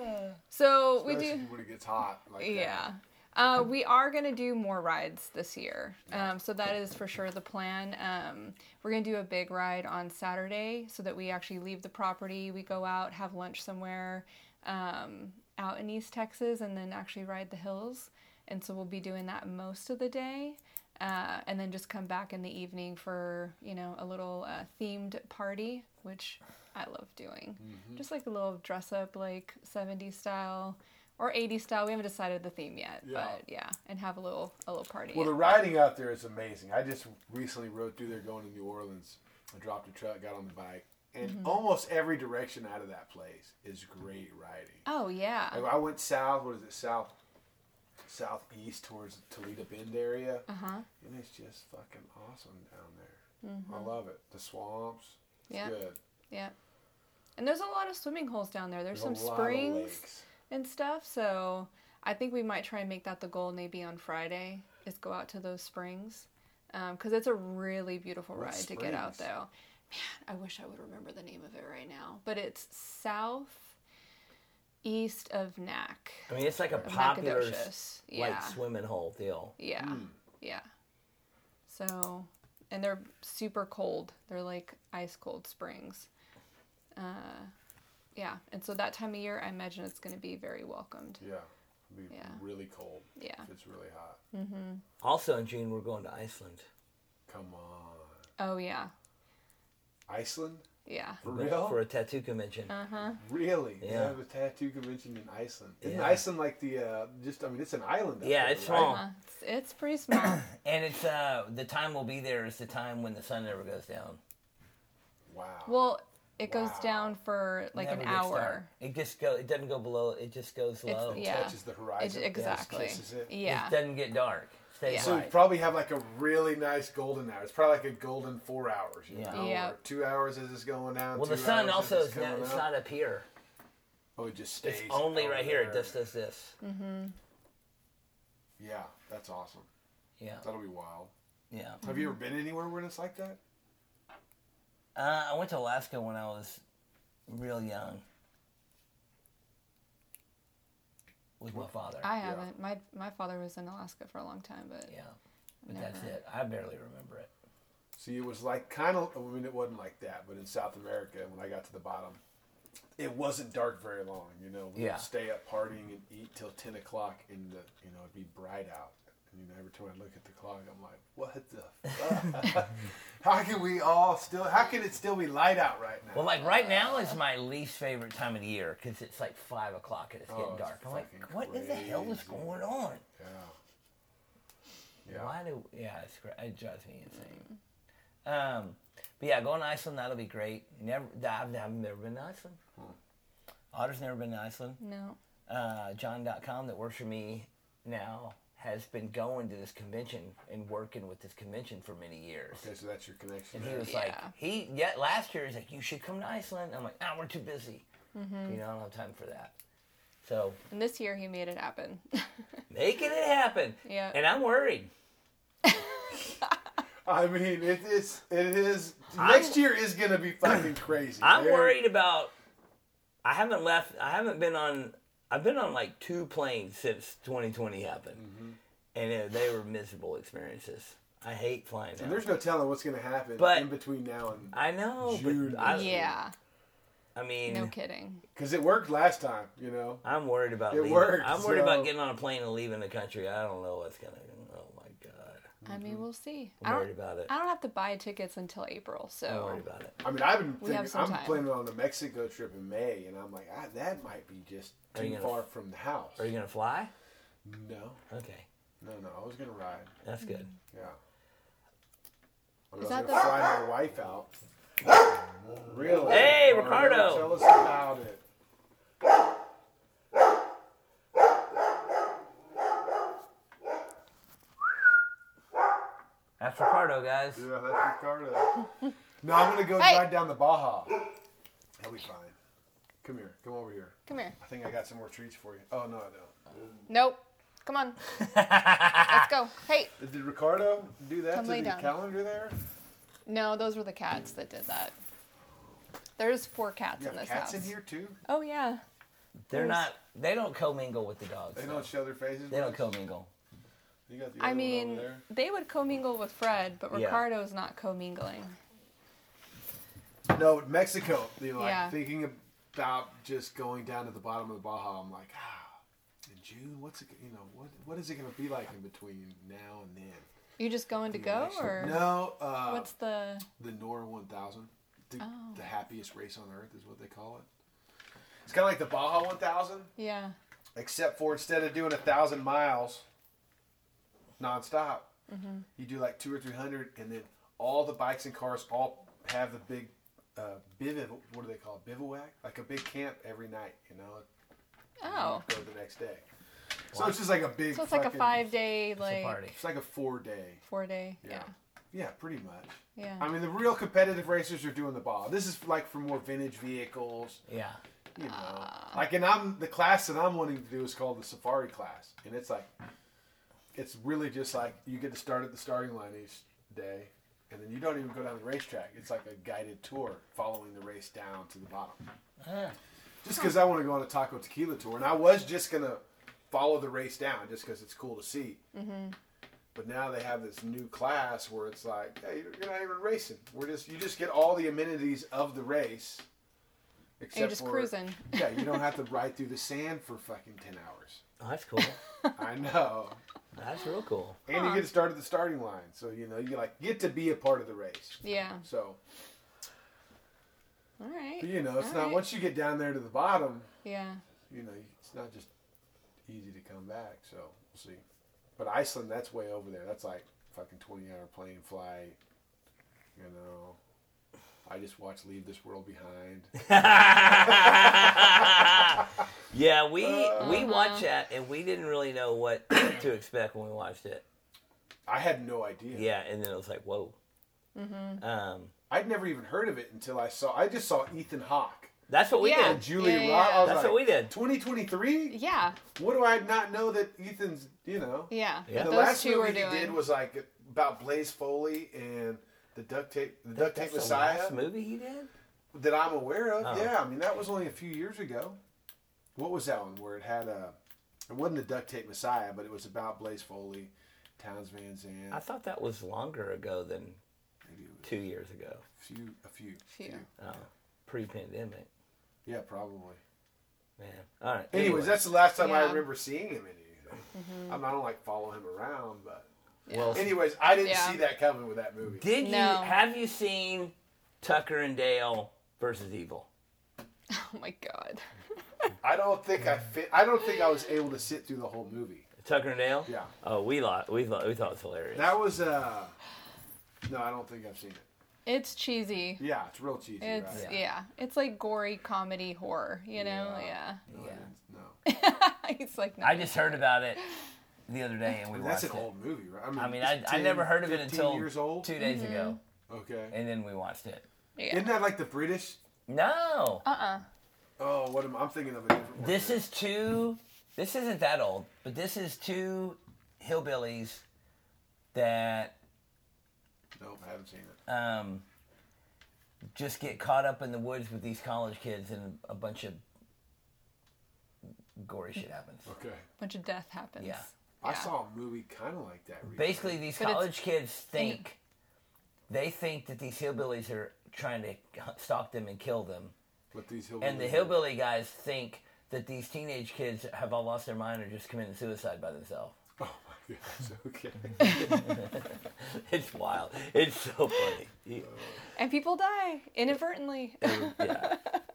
so we do. when it gets hot. Like that. Uh, we are going to do more rides this year. Um, so that is for sure the plan. Um, we're going to do a big ride on Saturday so that we actually leave the property. We go out, have lunch somewhere um, out in East Texas, and then actually ride the hills. And so we'll be doing that most of the day. Uh, and then just come back in the evening for, you know, a little uh, themed party, which I love doing. Just like a little dress up, like 70s style or 80s style. We haven't decided the theme yet, Yeah. but yeah, and have a little a little party. Well, the riding out there is amazing. I just recently rode through there going to New Orleans. I dropped a truck, got on the bike, and Mm-hmm. almost every direction out of that place is great riding. oh yeah. Like, I went south. What is it? South, southeast towards Toledo Bend area, Uh huh. and it's just fucking awesome down there. I love it. The swamps. It's Yeah. good. Yeah. And there's a lot of swimming holes down there. There's, There's some a lot of springs lakes. And stuff. So I think we might try and make that the goal maybe on Friday is go out to those springs. Because it's a really beautiful What ride to get out springs? though. Man, I wish I would remember the name of it right now. But it's south east of Knack. I mean, it's like a of popular Nacogdoches. like swimming hole deal. Yeah. Hmm. Yeah. So, and they're super cold. They're like ice cold springs. Uh, yeah. And so that time of year, I imagine it's going to be very welcomed. Yeah. It'll be Yeah. really cold. Yeah. If it's really hot. Also in June, we're going to Iceland. Come on. Oh, yeah. Iceland? Yeah. For real? For a tattoo convention. Uh huh. Really? They Yeah. have a tattoo convention in Iceland. Isn't Yeah. Iceland like the uh just I mean it's an island. Yeah, there, it's right? small. Uh, it's, it's pretty small. And it's uh the time we'll be there is the time when the sun never goes down. Wow. well, it goes Wow. down for like Never an hour. dark. It just go. It doesn't go below. It just goes It's- low. yeah. touches the It, horizon. exactly. it. Yeah. It doesn't get dark. Stays Yeah. So you probably have like a really nice golden hour. It's probably like a golden four hours. You Yeah. know? Yeah. Or two hours as it's going down. well, the sun also is it's not, it's up. not up here. Oh, it just stays. It's only over right here. It just does this. Mm-hmm. Yeah, that's awesome. Yeah, That'll be wild. yeah. Have you ever been anywhere where it's like that? Uh, I went to Alaska when I was real young with my father. I haven't. My my father was in Alaska for a long time, but yeah, but that's it. I barely remember it. See, it was like kind of. I mean, it wasn't like that, but in South America, when I got to the bottom, it wasn't dark very long. You know, we Yeah. would stay up partying and eat till ten o'clock, and the you know it'd be bright out. And you know, every time I look at the clock, I'm like, what the? Fuck? how can we all still? How can it still be light out right now? Well, like right now is my least favorite time of the year because it's like five o'clock and it's Oh, getting it's dark. I'm like, fucking what in the hell is going on? yeah. Yeah. Why do? Yeah, it's. It drives me insane. Um, but yeah, going to Iceland that'll be great. Never, I've, I've never been to Iceland. Audra's never been to Iceland. no. Uh, John.com that works for me now has been going to this convention and working with this convention for many years. Okay, so that's your connection. And he there. was like, Yeah. he yeah, last year he's like, you should come to Iceland. I'm like, ah, we're too busy. Mm-hmm. You know, I don't have time for that. So And this year he made it happen. making it happen. Yeah. And I'm worried. I mean, it is. It is. I'm- next year is gonna be fucking crazy. I'm There- worried about. I haven't left. I haven't been on. I've been on like two planes since 2020 happened, Mm-hmm. and uh, they were miserable experiences. I hate flying. And Now. there's no telling what's gonna happen But- in between now and I know, June. but I, yeah. I mean, No kidding. because it worked last time. You know. I'm worried about. It leaving. worked, I'm worried so- about getting on a plane and leaving the country. I don't know what's gonna. My god, I mean, we'll see. I'm I worried don't. about it. I don't have to buy tickets until April, I'm so worried about it. I mean, I've been We have thinking, some I'm time. planning on a Mexico trip in May, and I'm like, ah, that might be just Are you too gonna- far from the house. Are you gonna fly? No, Okay, no, no. I was gonna ride. that's good. Yeah. I, Is was that gonna the- fly my wife out. Really? Hey, Ricardo. Tell us about it. That's Ricardo, guys. Yeah, that's Ricardo. no, I'm gonna go Hey. ride down the Baja. He'll be fine. Come here. Come over here. come here. I think I got some more treats for you. Oh no, I don't. Nope. Come on. Let's go. Hey. Did Ricardo do that Come to lay the down. calendar there? No, those were the cats that did that. There's four cats You in have this cats house. in here too? Oh yeah. They're not. They don't commingle with the dogs. They though. don't show their faces. They don't much? commingle. You got the I mean, they would commingle with Fred, but Yeah. Ricardo's not commingling. No, Mexico. You know, like Yeah. thinking about just going down to the bottom of the Baja. I'm like, ah, in June, what's it? You know, what what is it going to be like in between now and then? You just going to go, or no? Uh, what's the? the NORRA 1000? The, Oh. the happiest race on earth is what they call it. It's kind of like the Baja 1000, Yeah. except for instead of doing a thousand miles nonstop, Mm-hmm. you do like two or three hundred, and then all the bikes and cars all have the big uh, bivac. What do they call it? Bivouac, like a big camp every night. You know, Oh. go the next day. So it's just like a big. So it's like a five day, It's a like party. It's like a four day. four day. Yeah. Yeah, pretty much. Yeah. I mean, the real competitive racers are doing the ball. This is like for more vintage vehicles, Yeah. you know. Ah. like, and I'm the class that I'm wanting to do is called the Safari class, and it's like, it's really just like you get to start at the starting line each day, and then you don't even go down the racetrack. It's like a guided tour following the race down to the bottom. Ah. Just because I want to go on a taco tequila tour, and I was just gonna follow the race down just because it's cool to see. Mm-hmm. But now they have this new class where it's like, hey, you're you're not even racing. We're just you just get all the amenities of the race. Except You're just for, cruising. Yeah, you don't have to ride through the sand for fucking ten hours. Oh, that's cool. I know, that's real cool. and you get to start at the starting line, so you know you like get to be a part of the race. Yeah. So All right. but, you know, it's All not right. once you get down there to the bottom, Yeah. you know, it's not just easy to come back. So we'll see. But Iceland, that's way over there. That's like fucking twenty hour plane flight. You know, I just watched Leave This World Behind. yeah, we Uh. we watched that and we didn't really know what to expect when we watched it. I had no idea. Yeah, and then it was like, whoa. Mm-hmm. Um, I'd never even heard of it until I saw. I just saw Ethan Hawke that's what we Yeah. and did. Julia Yeah, yeah, Roberts. That's like, what we did. 2023. Yeah. What do I not know that Ethan's? You know. Yeah. Yeah. The Those last two movie were he doing. did was like about Blaze Foley and the duct tape, the duct tape That's the Messiah. last movie he did. that I'm aware of. Oh. Yeah, I mean that was only a few years ago. What was that one where it had a? It wasn't the duct tape Messiah, but it was about Blaze Foley, Townes Van Zandt. I thought that was longer ago than Maybe it was two years ago. a few, a few, Few. Oh, pre-pandemic, Yeah, probably. man. All right. Anyways, anyway. that's the last time I remember seeing him in anything. Mm-hmm. I, mean, I don't like follow him around, but Yeah. Well, anyways, I didn't Yeah. see that coming with that movie. Did you No. have you seen Tucker and Dale versus Evil? Oh my god. I don't think I fit. I don't think I was able to sit through the whole movie. Tucker and Dale? Yeah, Oh, we thought we thought we thought it was hilarious. that was. uh No, I don't think I've seen it. It's cheesy. Yeah, it's real cheesy. It's right? yeah. It's like gory comedy horror. You know. Yeah. No, I Yeah. didn't- no. He's like. I just heard about it the other day and we That's watched an it. old movie, right? I mean, it's I, I 10, never heard of it until years old. two days ago, Okay. and then we watched it. Yeah. Isn't that like the British? No, Uh uh Oh, what am I'm thinking of a different one. this is two. This isn't that old, but this is two hillbillies that Nope, I haven't seen it. um, just get caught up in the woods with these college kids, and a bunch of gory shit happens. Okay. A Bunch of death happens. Yeah. I Yeah. saw a movie kind of like that. Recently. Basically, these But it's- college kids think they think that these hillbillies are trying to stalk them and kill them, with these hillbillies. and the hillbilly guys think that these teenage kids have all lost their mind or just committed suicide by themselves. Oh my goodness. Okay. It's wild. It's so funny. You- And people die inadvertently. yeah.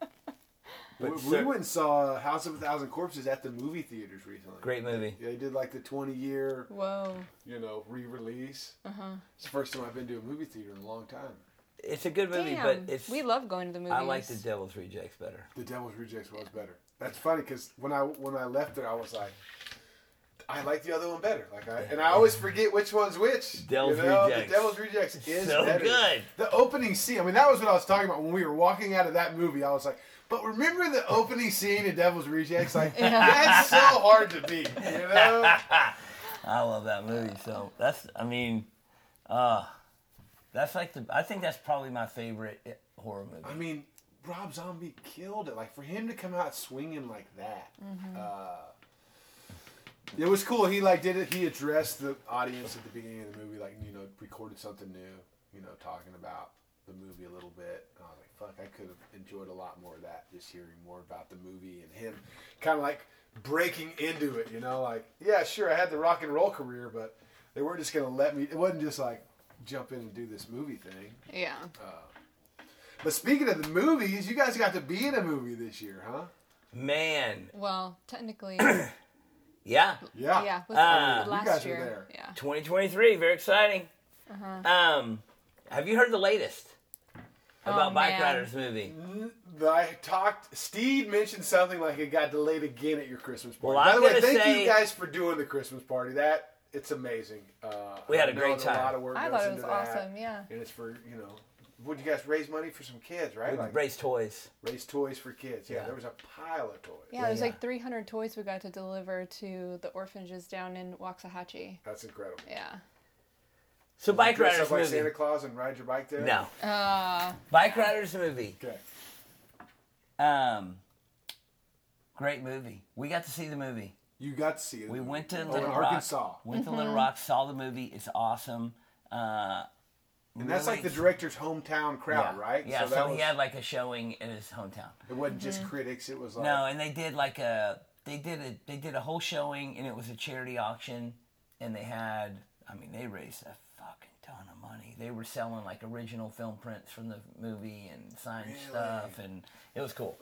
we, But we went and saw House of a Thousand Corpses at the movie theaters recently. Great movie. Yeah, they did like the 20 year, Whoa. you know, re-release. Uh huh. It's the first time I've been to a movie theater in a long time. It's a good movie, Damn. but it's we love going to the movies. I like the Devil's Rejects better. The Devil's Rejects was better. That's funny because when I when I left there, I was like, I like the other one better. Like I and I always forget which one's which. Devil's you know? Rejects. The Devil's Rejects is So better. good. The opening scene. I mean, that was what I was talking about when we were walking out of that movie. I was like, but remember the opening scene in Devil's Rejects? Like that's so hard to beat. You know? I love that movie. So that's, I mean, uh, that's like the. I think that's probably my favorite eh, horror movie. I mean, Rob Zombie killed it. Like for him to come out swinging like that. Uh, it was cool. He like did it. He addressed the audience at the beginning of the movie, like you know, recorded something new. You know, talking about the movie a little bit. Fuck, I could have enjoyed a lot more of that. Just hearing more about the movie and him, kind of like breaking into it. You know, like yeah, sure, I had the rock and roll career, but they weren't just gonna let me. It wasn't just like jump in and do this movie thing. Yeah. But speaking of the movies, you guys got to be in a movie this year, huh? Man, Well, technically, yeah, Yeah. yeah. Was Uh, last you guys were year. there. Yeah. 2023, very exciting. Uh-huh. Um, have you heard the latest about Oh, Bike man. Riders movie? I talked. Steve mentioned something like it got delayed again at your Christmas party. Well, By I'm the way, thank say- you guys for doing the Christmas party. That it's amazing. Uh, We had a great time. A lot of work I thought it into was that, awesome. Yeah. And it's for you know, would you guys raise money for some kids, right? We Like raise toys. raise toys for kids. Yeah, Yeah. there was a pile of toys. Yeah, Yeah, there's yeah. like 300 toys we got to deliver to the orphanages down in Waxahachie. That's incredible. Yeah. So Bike Dress Riders up like movie. Santa Claus and ride your bike there. No, Uh, Bike Riders movie. Okay. Um, great movie. We got to see the movie. You got to see it. We went to Oh, in Little Rock. Arkansas. Went to Mm-hmm. Little Rock, saw the movie. It's awesome. Uh, And that's like the director's hometown crowd, yeah. right? Yeah. So, that he had like a showing in his hometown. it wasn't just critics. It was like No, and they did like a they did a they did a whole showing, and it was a charity auction, and they had I mean they raised a fucking ton of money. They were selling like original film prints from the movie and signed stuff, and it was cool.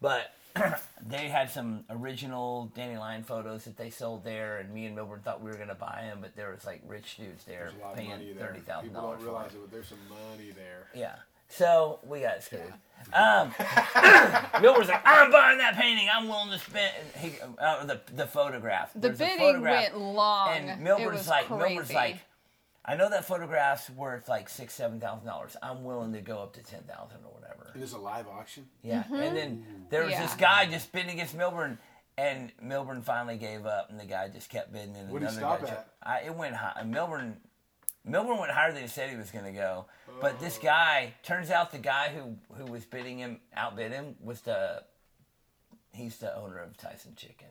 But they had some original Danny Lyon photos that they sold there, and me and Milburn thought we were gonna buy them, but there was like rich dudes there there's a lot of paying money there. thirty thousand People dollars. don't realize it, but there's some money there. Yeah. So we got screwed. Um, Milburn's like, I'm buying that painting. I'm willing to spend he, uh, the the photograph. the There's a bidding photograph, went long. and it Milburn's was like, crazy. Milburn's like, I know that photograph's worth like six, seven thousand dollars. I'm willing to go up to ten thousand or whatever. And it's a live auction. Yeah. And then there was Mm-hmm. Yeah. this guy just bidding against Milburn. And Milburn finally gave up, and the guy just kept bidding. And What'd he stop guy at? I, it went high. Milburn, Milburn went higher than he said he was going to go. But this guy, turns out the guy who who was bidding him, outbid him, was the he's the owner of Tyson Chicken.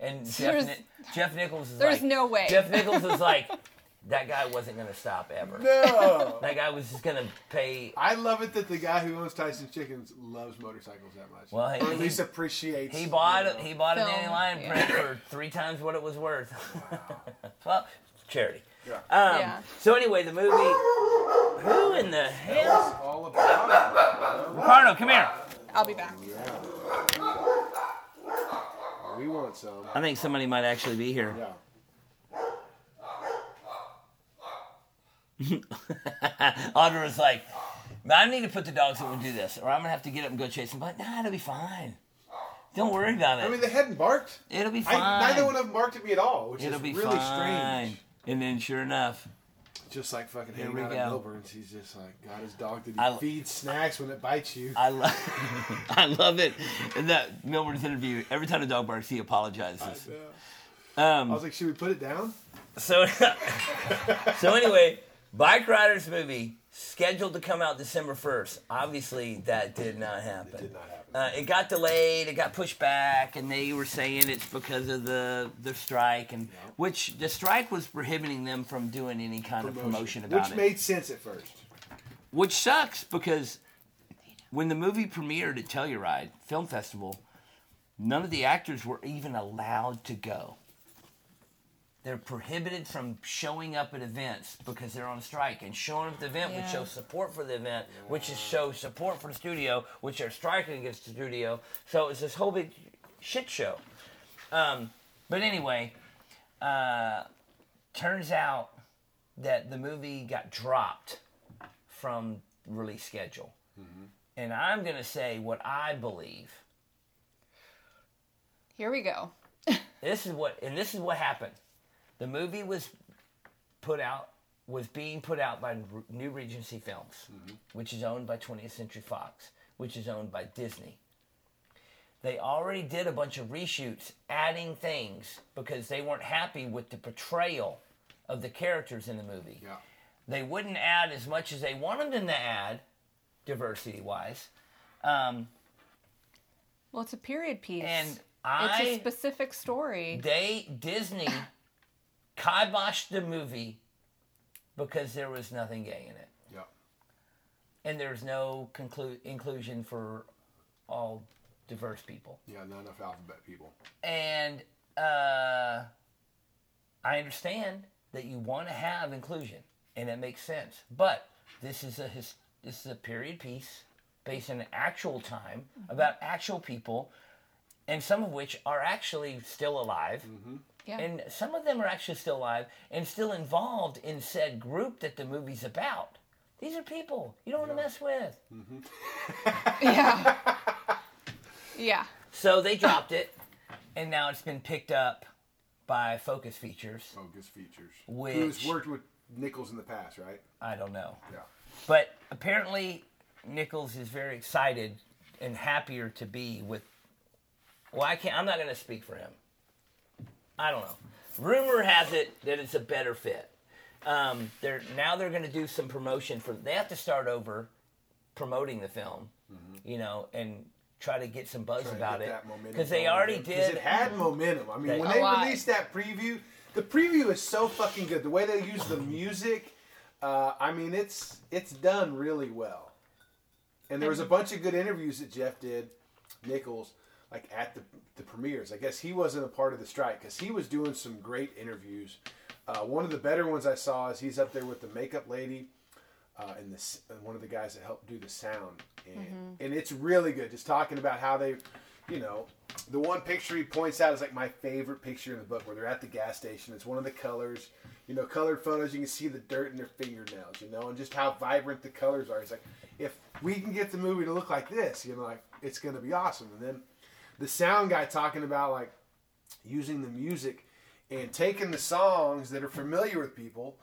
And Jeff, Ni- Jeff Nichols is there's like, no way. Jeff Nichols is like, that guy wasn't going to stop ever. No. That guy was just going to pay. I love it that the guy who owns Tyson Chickens loves motorcycles that much. Well, he- or at he- least appreciates. He bought you know. He bought a Film, Danny Lyon yeah. print for three times what it was worth. well, charity. Yeah. Um, Yeah. So anyway, the movie. Who in the hell? All about. Ricardo, come here. I'll be back. We want some. I think somebody might actually be here. Yeah. Audra was like, "Man, I need to put the dogs in and do this, or I'm gonna have to get up and go chase them." But nah, it'll be fine. Don't worry about it. I mean, they hadn't barked. it'll be I, fine. neither one of them barked at me at all, which it'll is be really fine. strange. And then, sure enough, Just like fucking Here hanging out at Milburn's, he's just like got his dog that he I- feeds snacks when it bites you. I love, I love it. In that Milburn's interview, every time the dog barks, he apologizes. I Um, was like, should we put it down? So, so anyway, Bike Riders movie scheduled to come out December first. Obviously, that did not happen. Did not happen. Uh, it got delayed. It got pushed back, and they were saying it's because of the the strike, and which the strike was prohibiting them from doing any kind of promotion about which it. Which made sense at first. which sucks because when the movie premiered at Telluride Film Festival, none of the actors were even allowed to go. They're prohibited from showing up at events because they're on strike. And showing up at the event would show support for the event, which is show support for the studio, which they're striking against the studio. So it's this whole big shit show. Um, but anyway, uh, turns out that the movie got dropped from release schedule. And I'm going to say what I believe. Here we go. This is what and this is what happened. The movie was put out was being put out by New Regency Films, which is owned by 20th Century Fox, which is owned by Disney. They already did a bunch of reshoots adding things because they weren't happy with the portrayal of the characters in the movie. Yeah. They wouldn't add as much as they wanted them to add, diversity wise. Um, Well, it's a period piece. and it's a specific story. they Disney kiboshed the movie because there was nothing gay in it, Yeah. and there's no conclu- inclusion for all diverse people. Yeah, not enough alphabet people. And uh, I understand that you want to have inclusion, and it makes sense. But this is a his, this is a period piece based in actual time about actual people, and some of which are actually still alive. Yeah. And some of them are actually still alive and still involved in said group that the movie's about. These are people you don't want to mess with. Mm-hmm. yeah. yeah. So they dropped it, and now it's been picked up by Focus Features. Focus Features. Which- Who's worked with Nichols in the past, right? I don't know. Yeah. But apparently, Nichols is very excited and happier to be with. Well, I can't. I'm not going to speak for him. I don't know. Rumor has it that it's a better fit. Um, they're now they're going to do some promotion for. They have to start over promoting the film, you know, and try to get some buzz Trying about it because they already again. 'Cause did. It had momentum. I mean, They- when they lot. released that preview, the preview is so fucking good. The way they use the music, uh, I mean, it's it's done really well. And there was a bunch of good interviews that Jeff did, Nichols, like at the the premieres. I guess he wasn't a part of the strike because he was doing some great interviews. Uh, one of the better ones I saw is he's up there with the makeup lady uh, and this and one of the guys that helped do the sound, and and it's really good. Just talking about how they, you know, the one picture he points out is like my favorite picture in the book, where they're at the gas station. It's one of the colors, you know, colored photos. You can see the dirt in their fingernails, you know, and just how vibrant the colors are. He's like, if we can get the movie to look like this, you know, like it's gonna be awesome. And then the sound guy talking about like using the music and taking the songs that are familiar with people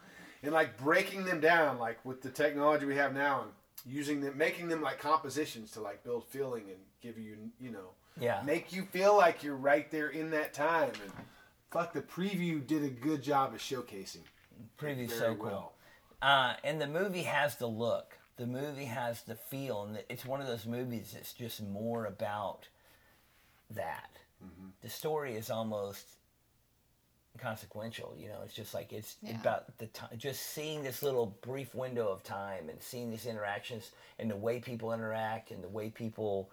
and like breaking them down like with the technology we have now and using them making them like compositions to like build feeling and give you you know Yeah. make you feel like you're right there in that time and fuck the preview did a good job of showcasing Preview so cool. well Uh, and the movie has the look. The movie has the feel, and it's one of those movies that's just more about that. Mm-hmm. The story is almost consequential. You know, it's just like it's Yeah. about the time. Just seeing this little brief window of time, and seeing these interactions, and the way people interact, and the way people.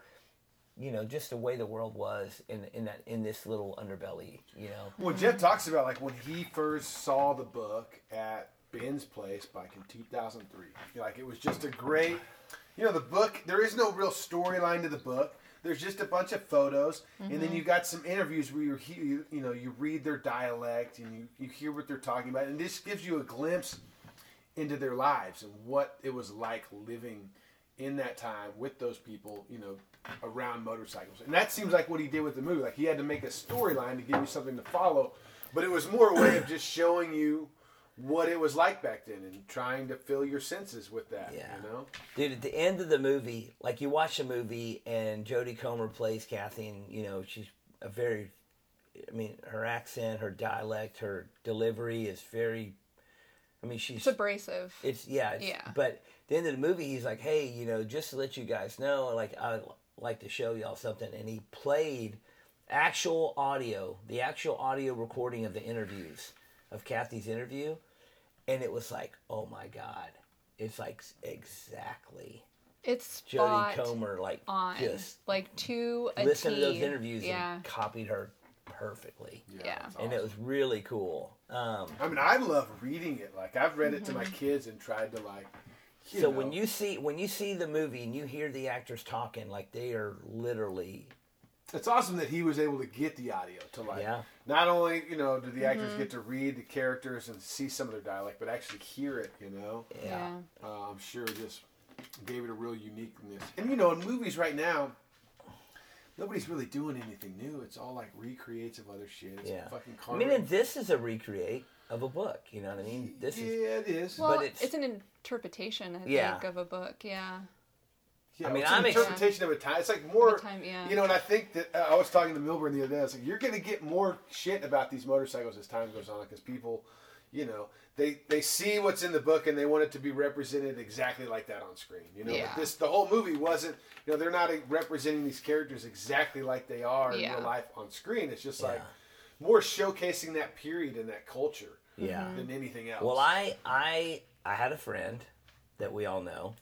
You know, just the way the world was in in that in this little underbelly. You know, Well, Jeff talks about like when he first saw the book at Ben's place back in 2003. Like it was just a great, you know, the book. There is no real storyline to the book. There's just a bunch of photos, and then mm-hmm. you got some interviews where you you, you know, you read their dialect and you, you hear what they're talking about, and this gives you a glimpse into their lives and what it was like living in that time with those people, you know, around motorcycles. And that seems like what he did with the movie. Like he had to make a storyline to give you something to follow, but it was more a way of just showing you what it was like back then and trying to fill your senses with that. Yeah. You know? Dude, at the end of the movie, like you watch the movie and Jodie Comer plays Kathy, and you know she's a very, I mean, her accent, her dialect, her delivery is very. I mean, she's It's abrasive. it's yeah, it's, Yeah. But at the end of the movie, he's like, "Hey, you know, just to let you guys know, like I'd like to show y'all something." And he played actual audio, the actual audio recording of the interviews of Kathy's interview, and it was like, "Oh my god!" It's like exactly It's Jodie spot Comer, like on, just like to listen to those interviews Yeah, and copied her perfectly, Yeah. that's and it was really cool. Um, I mean, I love reading it. Like I've read it to my kids and tried to like. You so know, when you see when you see the movie and you hear the actors talking, like they are literally it's awesome that he was able to get the audio to like Yeah. not only you know do the actors get to read the characters and see some of their dialect but actually hear it you know yeah. yeah. uh, i'm sure just gave it a real uniqueness and you know in movies right now nobody's really doing anything new it's all like recreates of other shit it's Yeah. fucking I mean, and this is a recreate of a book. You know what I mean? This yeah is it is Well, it's- it's, an interpretation, I Yeah. think, of a book. Yeah. Yeah, I mean, it's an I'm ex- interpretation of a time. It's like more, time, yeah. you know. And I think that uh, I was talking to Milburn the other day. I was like, you're going to get more shit about these motorcycles as time goes on because people, you know, they they see what's in the book and they want it to be represented exactly like that on screen. You know, Yeah. but this the whole movie wasn't. You know, they're not representing these characters exactly like they are in real life on screen. It's just like Yeah. more showcasing that period and that culture yeah. Mm-hmm. than anything else. Well, I I I had a friend that we all know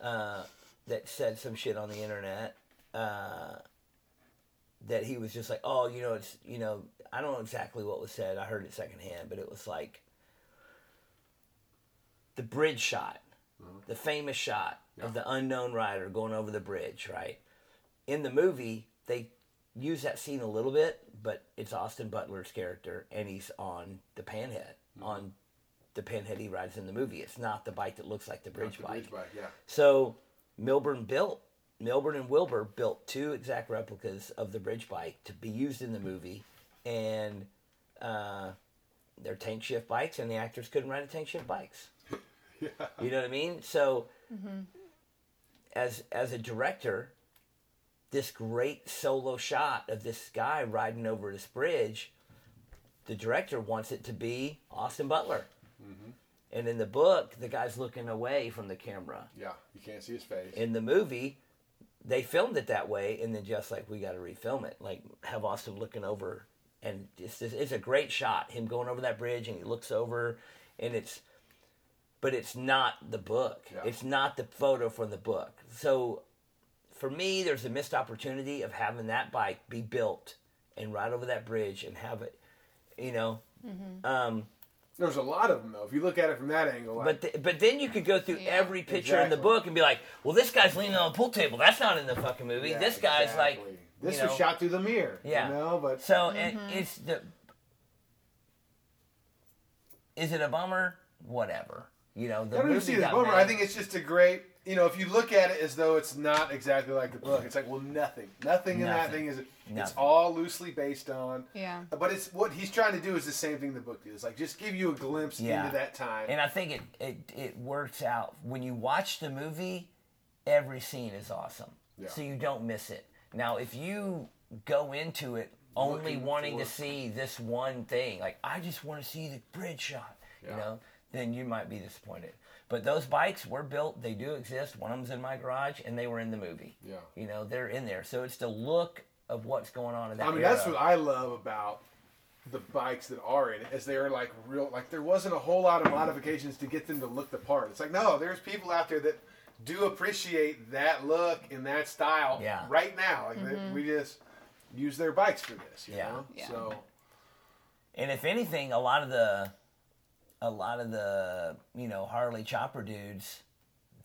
uh, that said some shit on the internet uh, that he was just like, oh, you know, it's you know, I don't know exactly what was said. I heard it secondhand, but it was like the bridge shot, the famous shot of the unknown rider going over the bridge, right? In the movie, they use that scene a little bit, but it's Austin Butler's character, and he's on the panhead, on the panhead he rides in the movie. It's not the bike that looks like the bridge The bike. bridge bike, yeah. So Milburn built Milburn and Wilbur built two exact replicas of the bridge bike to be used in the movie, and uh, they're tank shift bikes, and the actors couldn't ride a tank shift bikes. Yeah. You know what I mean? So, as as a director, this great solo shot of this guy riding over this bridge, the director wants it to be Austin Butler. And in the book, the guy's looking away from the camera. Yeah, you can't see his face. In the movie, they filmed it that way, and then just like we got to refilm it, like have Austin looking over, and it's just, it's a great shot. Him going over that bridge, and he looks over, and it's, but it's not the book. Yeah. It's not the photo from the book. So, for me, there's a missed opportunity of having that bike be built and ride over that bridge and have it, you know. Um, There's a lot of them though. If you look at it from that angle, like, but th- but then you could go through Yeah. every picture in the book and be like, well, this guy's leaning on a pool table. That's not in the fucking movie. yeah, this guy's like, this you was know. shot through the mirror. Yeah. you know, but so and mm-hmm. it's the. Is it a bummer? Whatever. You know, the I don't even see it as a got bummer. made. I think it's just a great. You know, if you look at it as though it's not exactly like the book, it's like, well, nothing, nothing in that Nothing. thing is. It's Nothing. all loosely based on. Yeah. But it's what he's trying to do is the same thing the book did. It's like just give you a glimpse Yeah. into that time. And I think it, it, it works out. When you watch the movie, every scene is awesome. Yeah. So you don't miss it. Now, if you go into it only Looking wanting to for- see this one thing, like, I just want to see the bridge shot, Yeah. you know, then you might be disappointed. But those bikes were built, they do exist. One of them's in my garage, and they were in the movie. Yeah. You know, they're in there. So it's the look of what's going on in that I mean, era. that's what I love about the bikes that are in it, is they're like real. Like there wasn't a whole lot of modifications to get them to look the part. It's like no, there's people out there that do appreciate that look and that style. Yeah. Right now, like they, mm-hmm. we just use their bikes for this. You Yeah. Know? Yeah. So And if anything, a lot of the, a lot of the you know Harley chopper dudes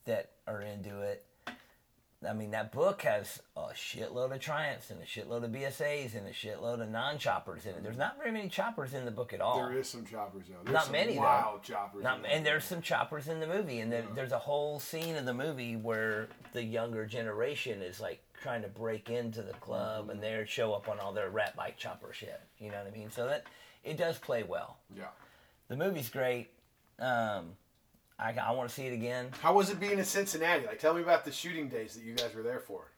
that are into it. I mean, that book has a shitload of Triumphs and a shitload of BSAs and a shitload of non-choppers in it. There's not very many choppers in the book at all. there is some choppers though. There's Not some many, though. wild choppers. Not, and there's some choppers in the movie, and there, there's a whole scene in the movie where the younger generation is like trying to break into the club, mm-hmm. and they show up on all their rat bike chopper shit. You know what I mean? So that it does play well. yeah. The movie's great. Um, I, I want to see it again. How was it being in Cincinnati? Like, tell me about the shooting days that you guys were there for.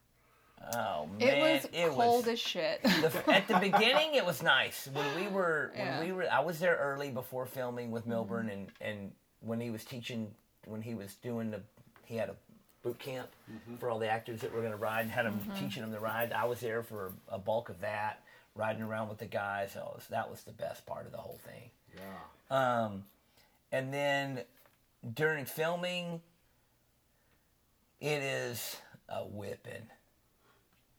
Oh man, It was it cold was as shit. the, at the beginning. It was nice when we were when Yeah. we were. I was there early before filming with mm-hmm. Milburn, and and when he was teaching, when he was doing the, he had a boot camp mm-hmm. for all the actors that were going to ride, and had them mm-hmm. teaching them to ride. I was there for a bulk of that, riding around with the guys. So was, that was the best part of the whole thing. Yeah. Um, and then during filming, it is a whipping.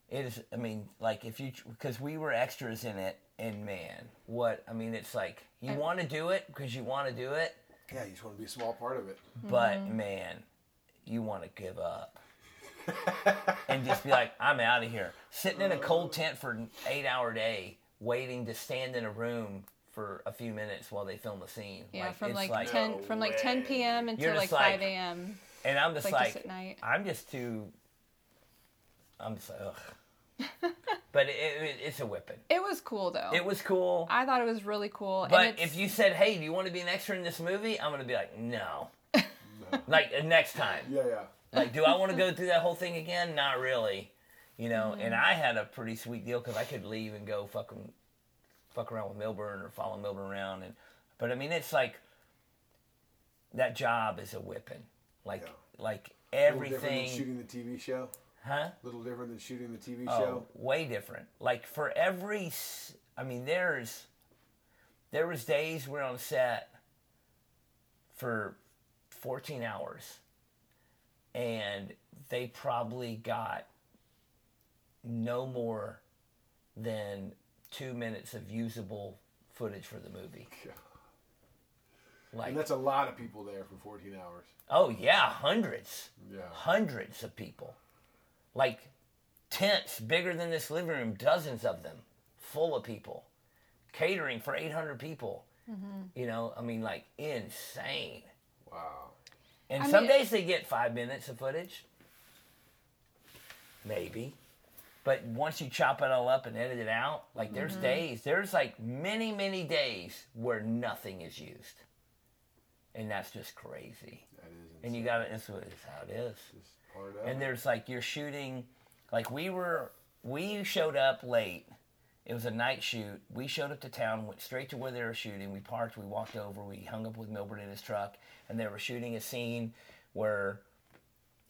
It is. I mean, like if you because we were extras in it, and man, what I mean, it's like you want to do it because you want to do it, Yeah, you just want to be a small part of it. but man, you want to give up. and just be like, I'm out of here. Sitting in a cold tent for an eight hour day, waiting to stand in a room for a few minutes while they film a scene. yeah, from it's like, ten No from like ten p.m. until You're like just like- five a.m. And I'm just Like, like, just at night. I'm just too. I'm just like, ugh. but it, it, it's a whipping. It was cool though. It was cool. I thought it was really cool. but and if you said, "Hey, do you want to be an extra in this movie?" I'm gonna be like, "No." like uh, next time. Yeah, yeah. Like, do I want to go through that whole thing again? Not really. You know. Mm-hmm. And I had a pretty sweet deal because I could leave and go fucking fuck around with Milburn or follow Milburn around. And but I mean, it's like that job is a whipping. Like Yeah. like A different than everything. shooting the TV show. Huh? A little different than shooting the TV Oh, show. way different. Like for every, I mean, there's, there was days we're on set for 14 hours, and they probably got no more than two minutes of usable footage for the movie. Yeah. Like, And that's a lot of people there for 14 hours. oh yeah, hundreds. Yeah. hundreds of people. Like tents bigger than this living room, dozens of them, full of people. Catering for 800 people. Mm-hmm. You know, I mean, like insane. Wow. And I some mean- days they get five minutes of footage. Maybe. But once you chop it all up and edit it out, like there's mm-hmm. days, there's like many, many days where nothing is used. And that's just crazy. That is insane. And you got to, that's what it's how it is. just part of And there's like, you're shooting, like we were, we showed up late. It was a night shoot. We showed up to town, went straight to where they were shooting. We parked, we walked over, we hung up with Milburn in his truck, and they were shooting a scene where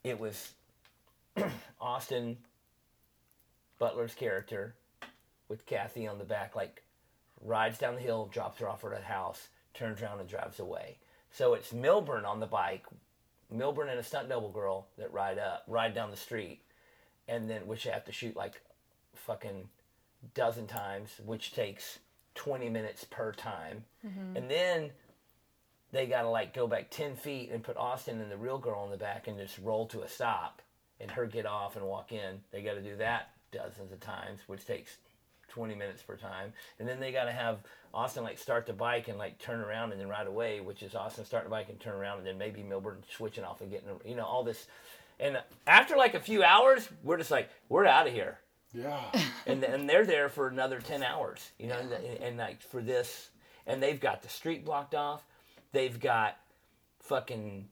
it was Austin Butler's character with Kathy on the back, like rides down the hill, drops her off at a house, turns around and drives away. So it's Milburn on the bike, Milburn and a stunt double girl that ride up, ride down the street, and then which you have to shoot like fucking dozen times, which takes 20 minutes per time. Mm-hmm. And then they got to like go back 10 feet and put Austin and the real girl on the back and just roll to a stop and her get off and walk in. They got to do that dozens of times, which takes 20 minutes per time. And then they got to have Austin like start the bike and like turn around and then ride away, which is Austin starting the bike and turn around and then maybe Milburn switching off and getting, you know, all this. And after like a few hours, we're just like, we're out of here Yeah. and and they're there for another ten hours, you know, and, and like for this, and they've got the street blocked off, they've got fucking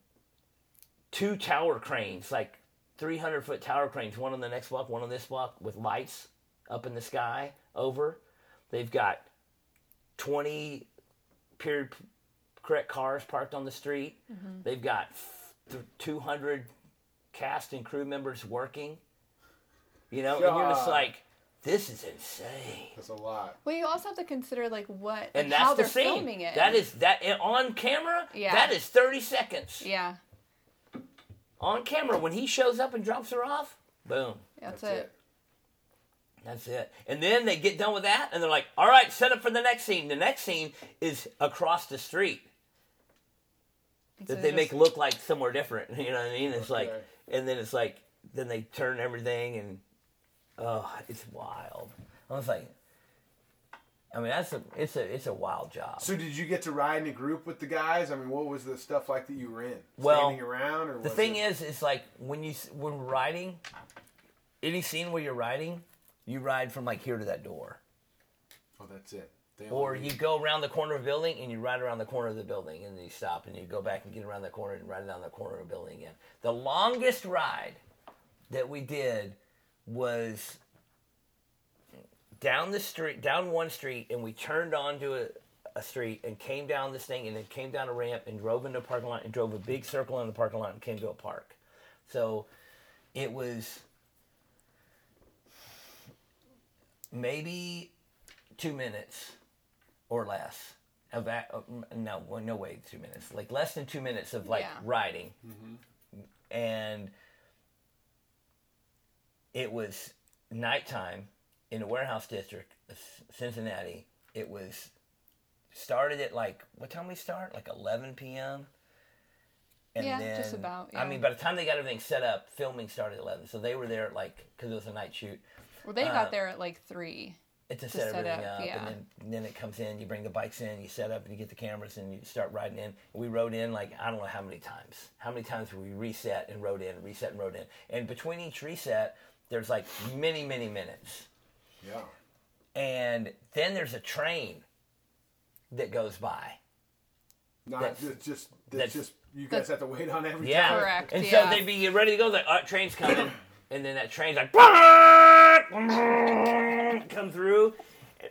two tower cranes, like three hundred foot tower cranes, one on the next block, one on this block, with lights up in the sky over. They've got twenty period correct cars parked on the street. Mm-hmm. They've got two hundred cast and crew members working. You know, and you're just like, this is insane. That's a lot. Well, you also have to consider like what And like, that's how the they're scene. filming it. That is that on camera. Yeah. That is thirty seconds yeah, on camera when he shows up and drops her off. Boom. that's, That's it. it. That's it. And then they get done with that, and they're like, "All right, set up for the next scene." The next scene is across the street So that they just- make look like somewhere different. You know what I mean? It's like, and then it's like, then they turn everything, and oh, it's wild. I was like, I mean, that's a, it's a, it's a wild job. So did you get to ride in a group with the guys? I mean, what was the stuff like that you were in? Well, Standing around or The thing it- is, is like when you when riding, any scene where you're riding, you ride from like here to that door, Oh, that's it. They or you go around the corner of a building and you ride around the corner of the building, and then you stop and you go back and get around the corner and ride down the corner of the building again. The longest ride that we did was down the street, down one street, and we turned onto a, a street and came down this thing, and then came down a ramp and drove into a parking lot and drove a big circle in the parking lot and came to a park. So it was maybe two minutes or less of that. uh, No, well, no way, two minutes. Like less than two minutes of like Yeah. riding, and it was nighttime in the warehouse district of Cincinnati. It was started at like what time we start? Like 11 p.m. And Yeah, then, just about, I mean, by the time they got everything set up, filming started at 11. So they were there at like because it was a night shoot. Well, they got um, there at like three. It's to To set set everything up, up, yeah. and then and then it comes in. You bring the bikes in, you set up, and you get the cameras, and you start riding in. We rode in like I don't know how many times. How many times we reset and rode in, reset and rode in, and between each reset, there's like many many minutes, Yeah. and then there's a train that goes by. Not That's- just, just that's, that's- just you guys have to wait on every Yeah, time. Correct, And yeah. so they'd be ready to go. Like, all right, train's coming, and then that train's like come through,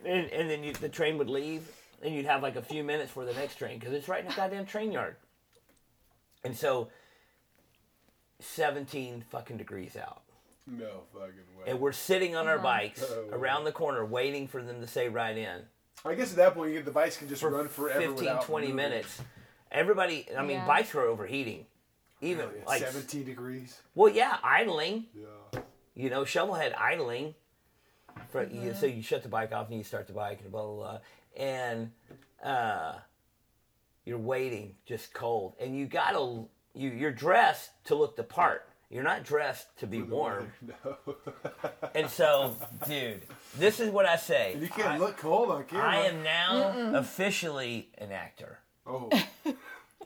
and, and then you, the train would leave, and you'd have like a few minutes for the next train because it's right in the goddamn train yard. And so, seventeen fucking degrees out, No fucking way. and we're sitting on our bikes Oh. around the corner waiting for them to say right in. I guess at that point, you get the bikes can just for run forever 15, without 20 moving. minutes. Everybody, I mean, Yeah. bikes were overheating. Even Really, at like, 17 degrees. well, yeah, idling. Yeah. You know, shovelhead idling. For, you, so you shut the bike off and you start the bike and blah blah blah, and uh, you're waiting just cold, and you gotta you you're dressed to look the part. You're not dressed to be warm, No. and so, dude, this is what I say. and you can't I, look cold on camera. I am now officially an actor. Oh.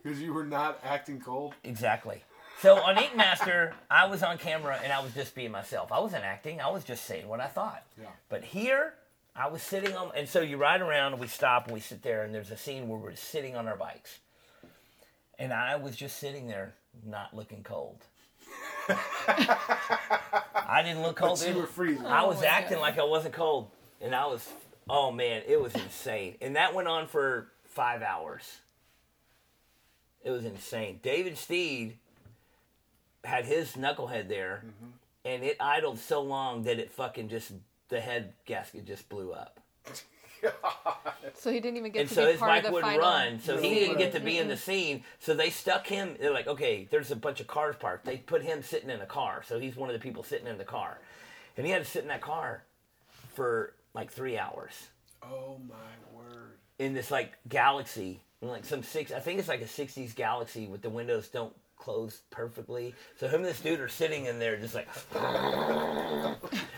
Because you were not acting cold. Exactly. So on Ink Master, I was on camera and I was just being myself. I wasn't acting. I was just saying what I thought. Yeah. But here, I was sitting on, and so you ride around and we stop and we sit there and there's a scene where we're sitting on our bikes, and I was just sitting there, not looking cold. I didn't look cold. But you were freezing. I Oh was my acting God. like I wasn't cold, and I was. Oh man, it was insane, and that went on for five hours. It was insane. David Steed had his knucklehead there, Mm-hmm. and it idled so long that it fucking just the head gasket just blew up. So he didn't even get And to so be his part bike of the wouldn't final run, so he didn't get to be in the scene. So they stuck him. They're like, okay, there's a bunch of cars parked. They put him sitting in a car, so he's one of the people sitting in the car, and he had to sit in that car for like three hours Oh my word. in this like Galaxie, in like some six. I think it's like a '60s Galaxie with the windows don't close perfectly. So him and this dude are sitting in there just like,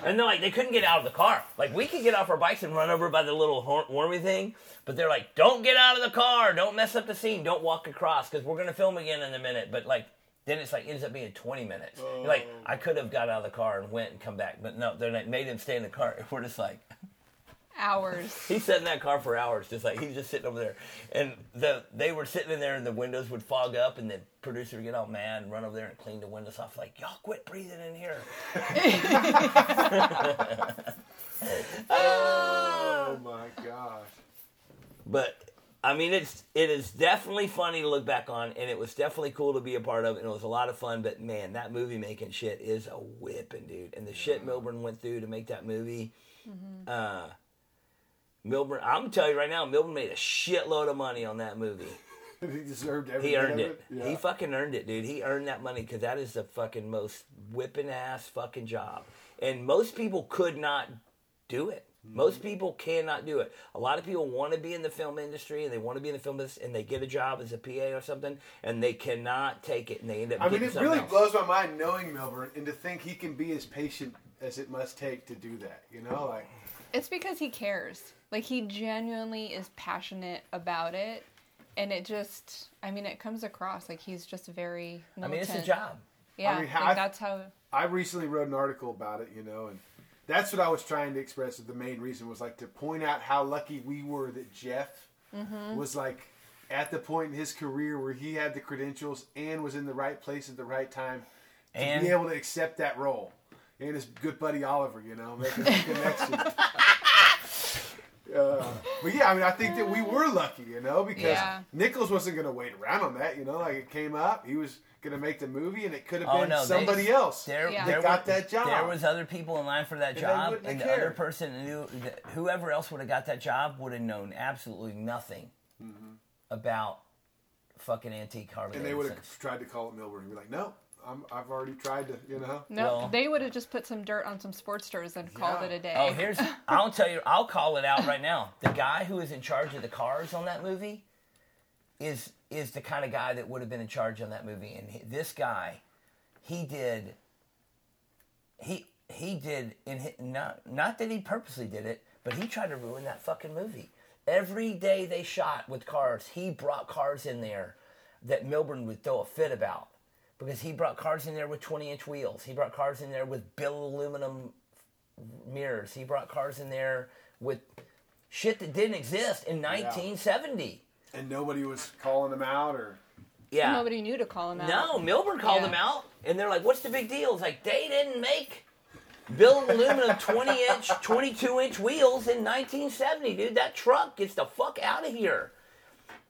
and they're like they couldn't get out of the car. Like we could get off our bikes and run over by the little hor- wormy thing, but they're like, don't get out of the car, don't mess up the scene, don't walk across because we're gonna film again in a minute. But like. Then it's like ends up being 20 minutes. You're like I could have got out of the car and went and come back, but no, they made him stay in the car. We're just like, hours. he sat in that car for hours, just like he's just sitting over there. And the they were sitting in there, and the windows would fog up, and the producer would get all mad and run over there and clean the windows off, like y'all quit breathing in here. Oh my gosh. But I mean, it's it is definitely funny to look back on, and it was definitely cool to be a part of, and it was a lot of fun. But man, that movie making shit is a whipping, dude. And the shit Milburn went through to make that movie. Uh, Milburn, I'm gonna tell you right now, Milburn made a shitload of money on that movie. he deserved every He earned of it. Yeah. He fucking earned it, dude. He earned that money because that is the fucking most whipping ass fucking job. And most people could not do it. Mm-hmm. Most people cannot do it. A lot of people want to be in the film industry and they want to be in the film business and they get a job as a PA or something and they cannot take it and they end up. I mean, it really else. blows my mind knowing Milburn and to think he can be as patient as it must take to do that. You know, like It's because he cares. Like he genuinely is passionate about it, and it just, I mean, it comes across like he's just very. I mean, it's a job. Yeah, I mean, how- like that's how. I recently wrote an article about it. You know, and that's what I was trying to express. The main reason was like to point out how lucky we were that Jeff Mm-hmm. was like at the point in his career where he had the credentials and was in the right place at the right time to And- be able to accept that role. And his good buddy Oliver, you know, making that connection. Uh, but yeah, I mean, I think that we were lucky, you know, because Yeah. Nichols wasn't going to wait around on that, you know, like it came up, he was going to make the movie, and it could have Oh been no, they- somebody else. There, Yeah. there got were- that job. There was other people in line for that they job, and have the other person knew that whoever else would have got that job would have known absolutely nothing about fucking antique Harley Mm-hmm. and they would have tried to call it Milburn and be like, no, I'm, I've already tried to, you know. No, Well- they would have just put some dirt on some Sportsters and called it a day. Oh, here's I'll tell you I'll call it out right now. The guy who is in charge of the cars on that movie is is the kind of guy that would have been in charge on that movie. And he, this guy, he did he he did in hi- not not that he purposely did it, but he tried to ruin that fucking movie. Every day they shot with cars, he brought cars in there that Milburn would throw a fit about because he brought cars in there with 20 inch wheels. He brought cars in there with billet aluminum mirrors. He brought cars in there with shit that didn't exist in 1970. And nobody was calling him out or. Yeah. Nobody knew to call him out. No, Milburn called Yeah. them out, and they're like, "What's the big deal?" It's like they didn't make billet aluminum 20 inch, 22 inch wheels in 1970, dude. That truck gets the fuck out of here.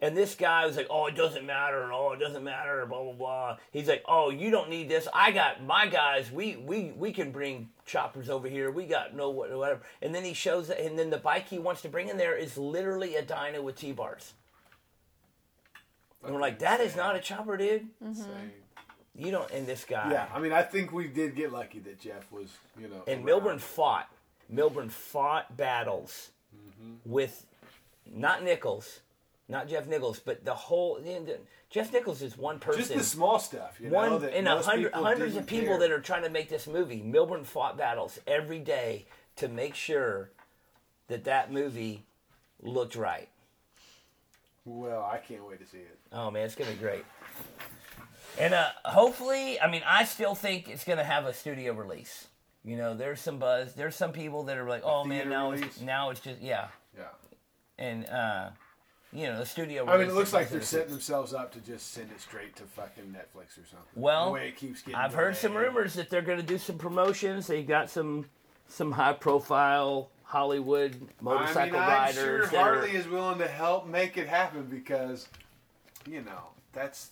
And this guy was like, "Oh, it doesn't matter. Oh, it doesn't matter." Blah blah blah. He's like, "Oh, you don't need this. I got my guys. We we we can bring choppers over here. We got no whatever." And then he shows, it. and then the bike he wants to bring in there is literally a Dyna with T bars. And we're like, "That is not a chopper, dude. Insane. You don't." And this guy, Yeah, I mean, I think we did get lucky that Jeff was, you know. and around. Milburn fought. Milburn fought battles mm-hmm. with not Nichols, not Jeff Nichols, but the whole. Jeff Nichols is one person. Just the small stuff, you know. one that in a hundred, hundreds of people care. that are trying to make this movie. Milburn fought battles every day to make sure that that movie looked right. Well, I can't wait to see it. Oh man, it's gonna be great. And uh, hopefully, I mean, I still think it's going to have a studio release. You know, there's some buzz. There's some people that are like, "Oh man, now release? it's now it's just yeah." Yeah. And uh, you know, the studio. I mean, it looks like they're setting themselves up to just send it straight to fucking Netflix or something. Well, the way it keeps getting. I've heard some rumors that they're going to do some promotions. They got some some high profile Hollywood motorcycle I mean, I'm riders. sure Harley are, is willing to help make it happen because, you know, that's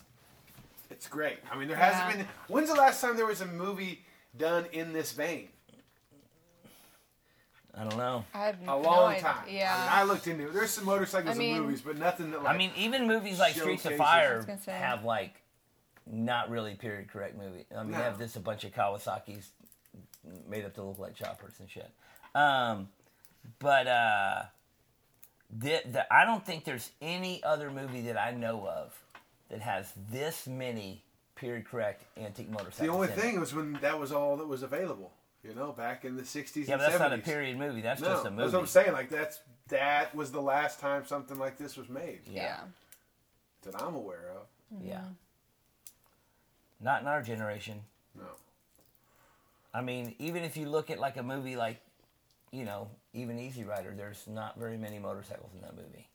it's great. I mean, there Yeah. hasn't been. When's the last time there was a movie done in this vein? I don't know. I have A long idea. time. I, mean, Yeah. I looked into it. There's some motorcycles I mean- and movies, but nothing that like. I mean, even movies like Streets of Fire I was gonna say. have like not really period correct movie. I mean, No. they have just a bunch of Kawasaki's made up to look like choppers and shit. Um, but uh, the, the, I don't think there's any other movie that I know of that has this many period correct antique motorcycles. the only in thing It. was when that was all that was available. You know, back in the '60s Yeah, and but that's 70s. not a period movie. That's No, just a movie. that's what I'm saying. Like that's that was the last time something like this was made yeah. that I'm aware of. Yeah. Not in our generation. No. I mean, even if you look at like a movie like, you know, even Easy Rider, there's not very many motorcycles in that movie.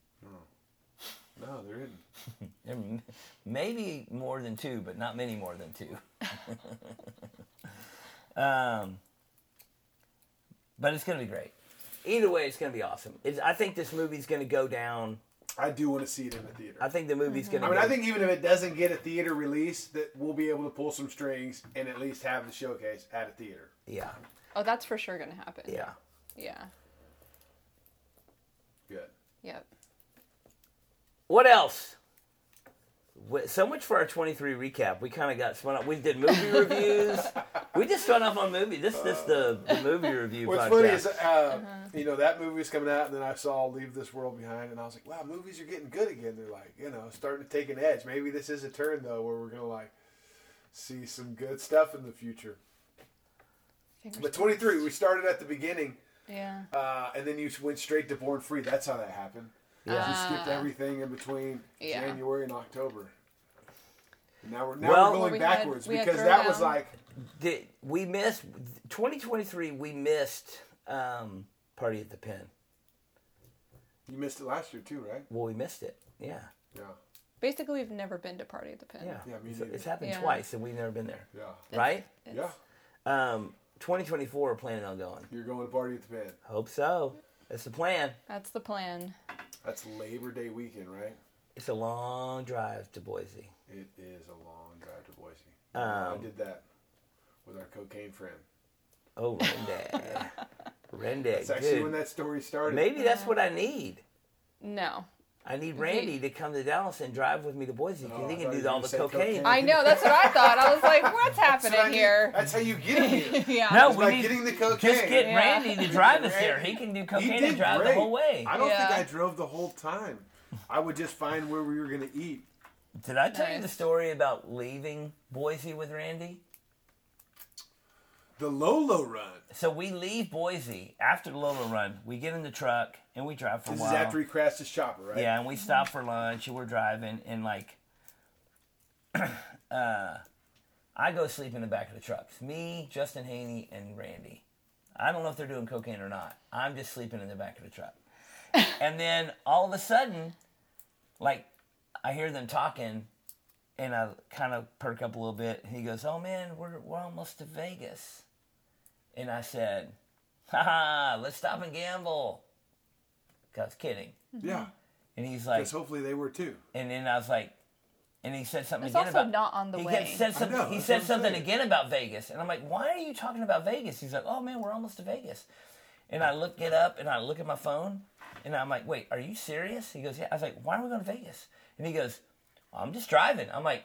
No, there isn't. There m- maybe more than two, but not many more than two. um, but it's going to be great. Either way, it's going to be awesome. It's, I think this movie's going to go down. I do want to see it in the theater. I think the movie's going to. I mean, I think even if it doesn't get a theater release, that we'll be able to pull some strings and at least have the showcase at a theater. Yeah, Oh, that's for sure gonna happen. yeah. Yeah. Good. Yep. What else? Wh- So much for our 23 recap. We kind of got spun up. We did movie reviews. We just spun off on movie. This this the, the movie review What's podcast. funny is, uh, you know, that movie was coming out, and then I saw Leave This World Behind, and I was like, wow, movies are getting good again. They're like, you know, starting to take an edge. Maybe this is a turn, though, where we're going to, like, see some good stuff in the future. Fingers But 23, we started at the beginning, Yeah. uh, and then you went straight to Born Free. That's how that happened. Yeah. You skipped everything in between Yeah. January and October. And now we're now Well- we're going we had- backwards we had because that was like Did we missed 2023? We missed um, Party at the Pen. you missed it last year too, right? Well, we missed it. Yeah, Yeah, Basically, we've never been to Party at the Pen. yeah. Yeah, me it's, neither. it's happened Yeah. twice, and we've never been there. yeah, right? yeah. Um, 2024, we're planning on going. You're going to party at the pen. Hope so. That's the plan. That's the plan. That's Labor Day weekend, right? It's a long drive to Boise. It is a long drive to Boise. I Um, did that with our cocaine friend. oh, Randy. Randy. That's actually dude. when that story started. Maybe that's what I need. No. I need Randy to come to Dallas and drive with me to Boise because Oh, he can do all the cocaine. cocaine. I know. That's what I thought. I was like, what's That's what I happening need. here? That's how you get him here. yeah. No, It's we by need, getting the cocaine. just get Yeah. Randy to drive us there. He can do cocaine and drive great. the whole way. I don't Yeah. think I drove the whole time. I would just find where we were going to eat. Did I tell you the story about leaving Boise with Randy? The Lolo run. So we leave Boise after the Lolo run. We get in the truck and we drive for This a is while. after he crashed his chopper, right? Yeah, and we stop for lunch and we're driving and like uh I go sleep in the back of the trucks. Me, Justin Haney, and Randy. I don't know if they're doing cocaine or not. I'm just sleeping in the back of the truck. and then all of a sudden, like I hear them talking and I kind of perk up a little bit. He goes, Oh man, we're we're almost to Vegas. And I said, Haha, let's stop and gamble. 'Cause I was kidding. Mm-hmm. Yeah. And he's like, Because hopefully they were too. and then I was like, and he said something It's again also about not on the he way. said something. know, he said what I'm something saying. again about Vegas, and I'm like, why are you talking about Vegas? He's like, oh man, we're almost to Vegas. And I look it up, and I look at my phone, and I'm like, wait, are you serious? He goes, yeah. I was like, why are we going to Vegas? And he goes, I'm just driving. I'm like,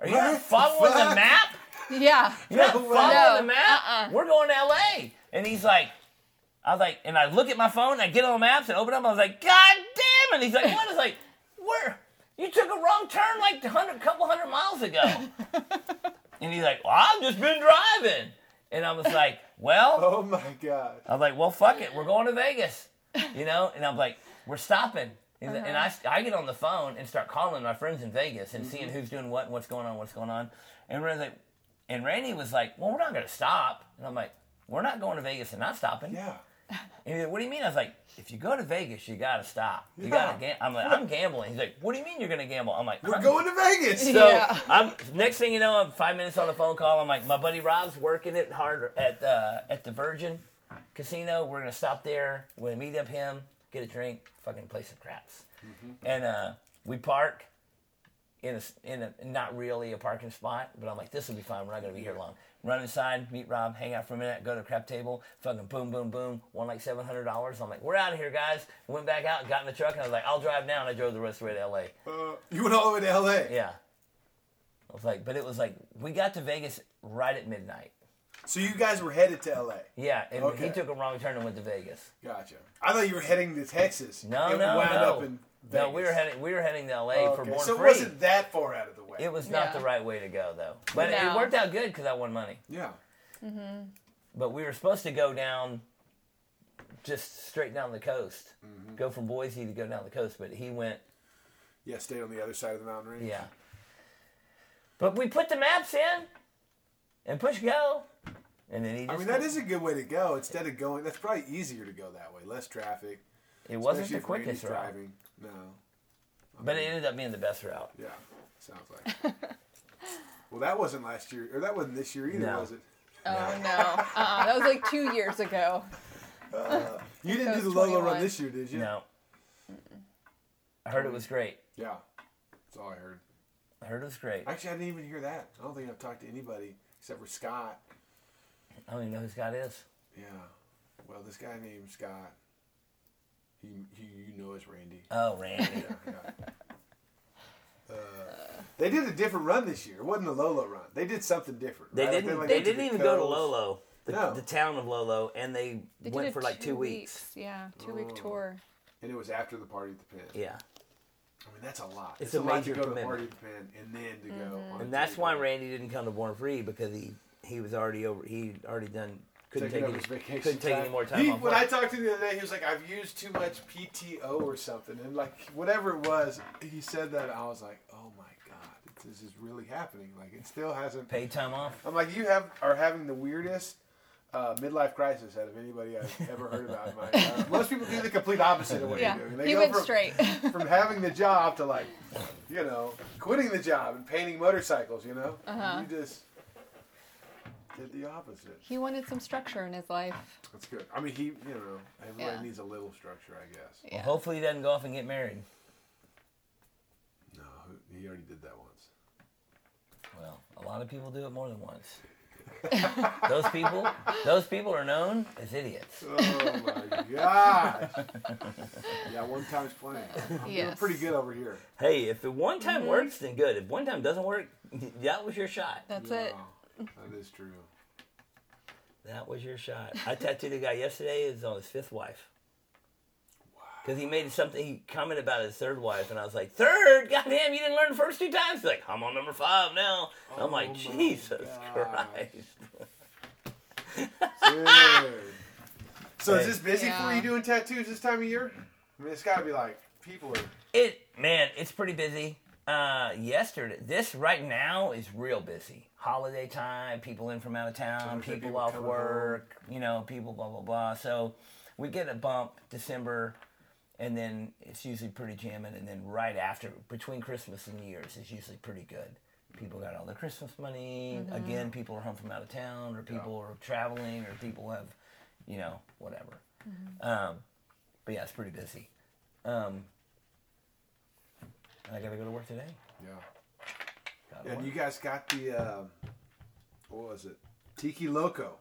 are you What not following the fuck? map? Yeah. You're not following no, the map. uh-uh. We're going to L.A. And he's like, I was like, and I look at my phone, and I get on the maps and open up. I was like, God damn it! He's like, what? I was like, where? You took a wrong turn like a hundred, couple hundred miles ago. and he's like, well, I've just been driving. And I was like, well, Oh my God. I was like, well, fuck it, we're going to Vegas, you know. And I'm like, we're stopping. And, and I, I get on the phone and start calling my friends in Vegas and seeing who's doing what and what's going on, what's going on. And Randy's like, and Randy was like, well, we're not going to stop. And I'm like, we're not going to Vegas and not stopping. Yeah. And he's like, what do you mean? I was like, if you go to Vegas, you got to stop. You Yeah. got to gamble. I'm like, I'm gambling. He's like, what do you mean you're going to gamble? I'm like, We're I'm going to Vegas. So Yeah. I'm next thing you know, I'm five minutes on the phone call. I'm like, my buddy Rob's working it hard at uh, at the Virgin Casino. We're gonna stop there. We're gonna meet up him, get a drink, fucking play some craps, and uh, we park in a in a not really a parking spot, but I'm like, this will be fine. We're not gonna be here long. Run inside, meet Rob, hang out for a minute, go to the crap table, fucking boom, boom, boom, won like seven hundred dollars. I'm like, we're out of here, guys. Went back out, got in the truck, and I was like, I'll drive now. And I drove the rest of the way to L.A. Uh, you went all the way to L.A. Yeah. I was like, but it was like we got to Vegas right at midnight. So you guys were headed to L.A. Yeah, and Okay. he took a wrong turn and went to Vegas. Gotcha. I thought you were heading to Texas. No, and no, wound no. up in No, we were heading we were heading to LA for Okay, Born so Free. it wasn't that far out of the way. it was not the right way to go though. But it No. worked out good because I won money. yeah. But we were supposed to go down just straight down the coast. Mm-hmm. Go from Boise to go down the coast, but he went Yeah, stayed on the other side of the mountain range. yeah. But we put the maps in and push go. And then he just I mean, that is a good way to go. Instead of going, that's probably easier to go that way. Less traffic. it wasn't the if Randy's quickest route. driving. No. But it ended up being the best route. Yeah. Sounds like. well, that wasn't last year, or that wasn't this year either, No. was it? Oh no, uh-uh, that was like two years ago. You didn't do the was Lolo run this year, did you? No. I heard it was great. Yeah. That's all I heard. I heard it was great. Actually, I didn't even hear that. I don't think I've talked to anybody except for Scott. I don't even know who Scott is. Yeah. Well, this guy named Scott. He, he you know as Randy. Oh, Randy. Yeah, yeah. Uh, they did a different run this year. It wasn't a Lolo run. They did something different. They right? Didn't. like, They went to didn't the even go to. Lolo, the, No. the town of Lolo, and they, They went for like two weeks. Yeah, two week Oh. tour. And it was after the party at the pen. Yeah, I mean, that's a lot. It's It's, a a, lot major to go to the party at the pen and then to go. on and that's tour. why Randy didn't come to Born Free because he he was already over. He already done. Couldn't Taking take any. his vacation Couldn't take time. any more time He, off. when work. I talked to him the other day, he was like, "I've used too much PTO or something," and like whatever it was, he said that. I was like, "Oh my god, this is really happening!" Like it still hasn't. Paid time off. I'm like, you have are having the weirdest uh, midlife crisis out of anybody I've ever heard about. In my, uh, most people do the complete opposite of what Yeah, you're doing. They he go went from, straight. from having the job to like, you know, quitting the job and painting motorcycles. You know, Uh-huh. you just did the opposite. he wanted some structure in his life. That's good. I mean, he, you know, everybody Yeah. needs a little structure, I guess. Well, Yeah. hopefully he doesn't go off and get married. No, he already did that once. Well, a lot of people do it more than once. those people, those people are known as idiots. Oh my gosh! yeah, one time's plenty. I'm doing Yes. pretty good over here. Hey, if it one time Mm-hmm. works, then good. If one time doesn't work, that was your shot. That's it. Yeah, That is true. That was your shot. I tattooed a guy yesterday. Is on his fifth wife. Wow. Because he made something. He commented about his third wife, and I was like, third? Goddamn, you didn't learn the first two times. He's like, I'm on number five now. I'm Oh like, Jesus gosh. Christ. Dude. So is this busy for you doing tattoos this time of year? I mean, it's got to be like people are. It man, it's pretty busy. Uh, yesterday, this right now is real busy. Holiday time, people in from out of town, people, people off coming work, you know, people blah blah blah. So we get a bump December, and then it's usually pretty jamming. And then right after, between Christmas and New Year's, is usually pretty good. People got all their Christmas money. Again, people are home from out of town, or people are traveling, or people have, you know, whatever. Um, but yeah, it's pretty busy. Um, I gotta go to work today. Yeah. Gotta And work. you guys got the um, what was it? Tiki Loco.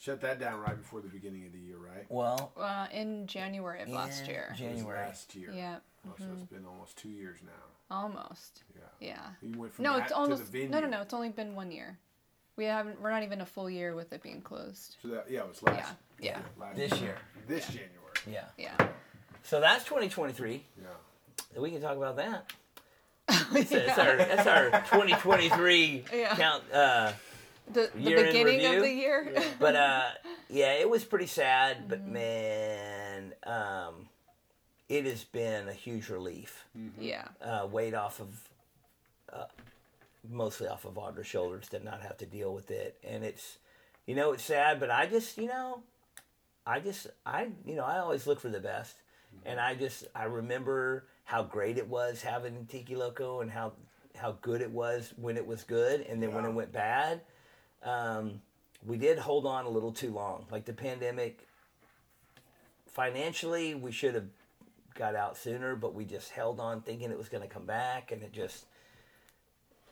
Shut that down right before the beginning of the year, right? well, Uh, in January of last in year. It was January. last year. Yeah, Oh, so it's been almost two years now. almost. Yeah. Yeah. You went from No, that it's to almost the venue. no, no, no. It's only been one year. We haven't. We're not even a full year with it being closed. So that yeah, it was last. Yeah, yeah. last This year. This January. Yeah. Yeah. So that's 2023. Yeah. We can talk about that. That's, that's our that's our 2023 Yeah. count. Uh, The, the beginning of the year. but uh, yeah, it was pretty sad. But man, um, it has been a huge relief. Yeah. Uh, weight off of, uh, mostly off of Audra's shoulders to not have to deal with it, and it's, you know, it's sad, but I just, you know, I just, I, you know, I always look for the best, and I just, I remember how great it was having Tiki Loco and how how good it was when it was good, and then when it went bad, um, we did hold on a little too long. Like the pandemic, financially, we should have got out sooner, but we just held on thinking it was going to come back, and it just.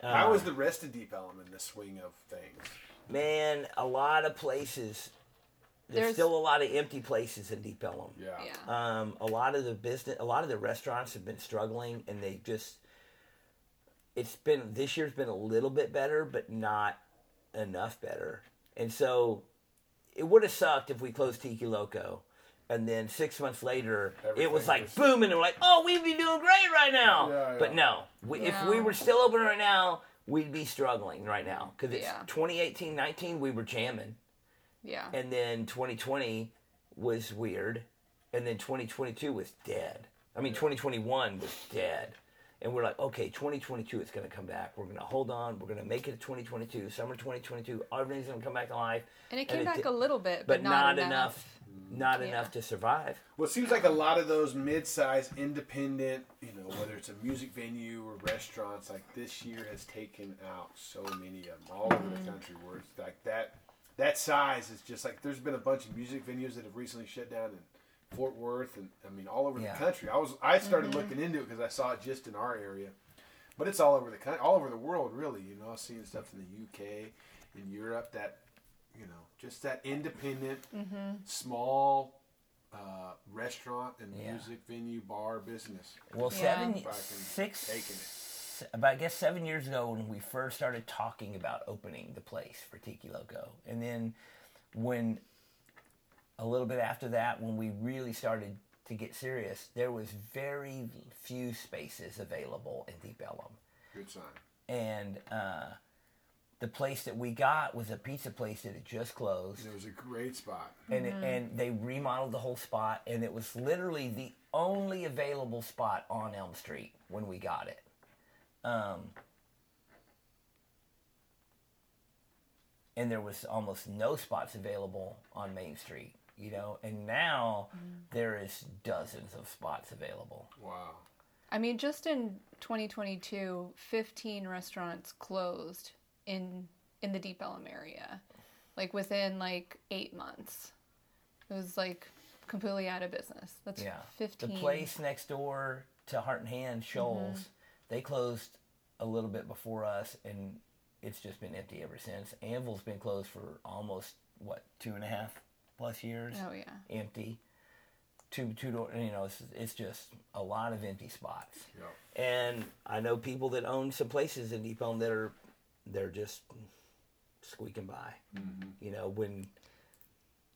How uh, was the rest of Deep Ellum in the swing of things? man? A lot of places. There's, There's- still a lot of empty places in Deep Ellum. Yeah. Yeah. Um, a lot of the business, a lot of the restaurants have been struggling, and they just. It's been this year's been a little bit better, but not enough better. And so, it would have sucked if we closed Tiki Loco, and then six months later, it was like was- booming, and we're like, "Oh, we'd be doing great right now." Yeah, yeah. But no, we, if we were still open right now, we'd be struggling right now because it's Yeah. 2018, 19, we were jamming Yeah. and then 2020 was weird, and then 2022 was dead. I mean, 2021 was dead, and we're like, okay, 2022 is going to come back. We're going to hold on. We're going to make it to 2022, summer 2022. Everything's going to come back to life, And it came and it back did- a little bit, but but, not, not enough. enough. Not Yeah. enough to survive. Well, it seems like a lot of those mid-sized, independent, you know, whether it's a music venue or restaurants, like this year has taken out so many of them all over Mm-hmm. the country. Where it's like that, that size is just like there's been a bunch of music venues that have recently shut down in Fort Worth and I mean all over Yeah. the country. I was I started Mm-hmm. looking into it because I saw it just in our area, but it's all over the country, all over the world, really. You know, I've stuff in the UK, in Europe that, you know, just that independent, small uh, restaurant and Yeah. music venue bar business. Well, Yeah. seven, Fucking six, taking it. About I guess seven years ago when we first started talking about opening the place for Tiki Loco, and then when a little bit after that, when we really started to get serious, there was very few spaces available in Deep Ellum, Good sign. and uh, the place that we got was a pizza place that had just closed It was a great spot. and it, and they remodeled the whole spot, and it was literally the only available spot on Elm Street when we got it. Um, and there was almost no spots available on Main Street, you know. And now there is dozens of spots available. Wow. I mean, just in 2022, 15 restaurants closed in in the Deep Ellum area, like within like eight months. It was like completely out of business. That's Yeah, 15. the place next door to Heart and Hand Shoals, they closed a little bit before us, and it's just been empty ever since. Anvil's been closed for almost what two and a half plus years, Oh yeah. empty. Two two door, you know, it's, it's just a lot of empty spots. Yeah. And I know people that own some places in Deep Ellum that are they're just squeaking by. Mm-hmm. You know, when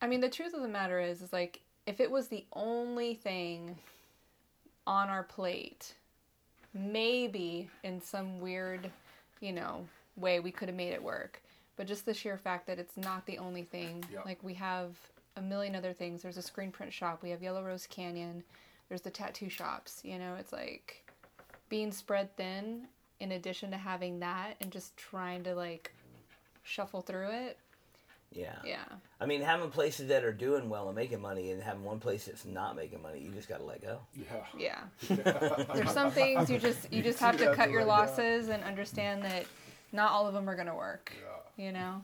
I mean, the truth of the matter is, is like if it was the only thing on our plate, maybe in some weird, you know, way we could have made it work. But just the sheer fact that it's not the only thing, Yep. like we have a million other things. There's a screen print shop. We have Yellow Rose Canyon. There's the tattoo shops. You know, it's like being spread thin. In addition to having that and just trying to like shuffle through it, yeah. yeah. I mean, having places that are doing well and making money, and having one place that's not making money, you just got to let go. Yeah. Yeah. There's some things you just you just have to have cut to your let go. losses and understand that not all of them are going to work. Yeah. You know?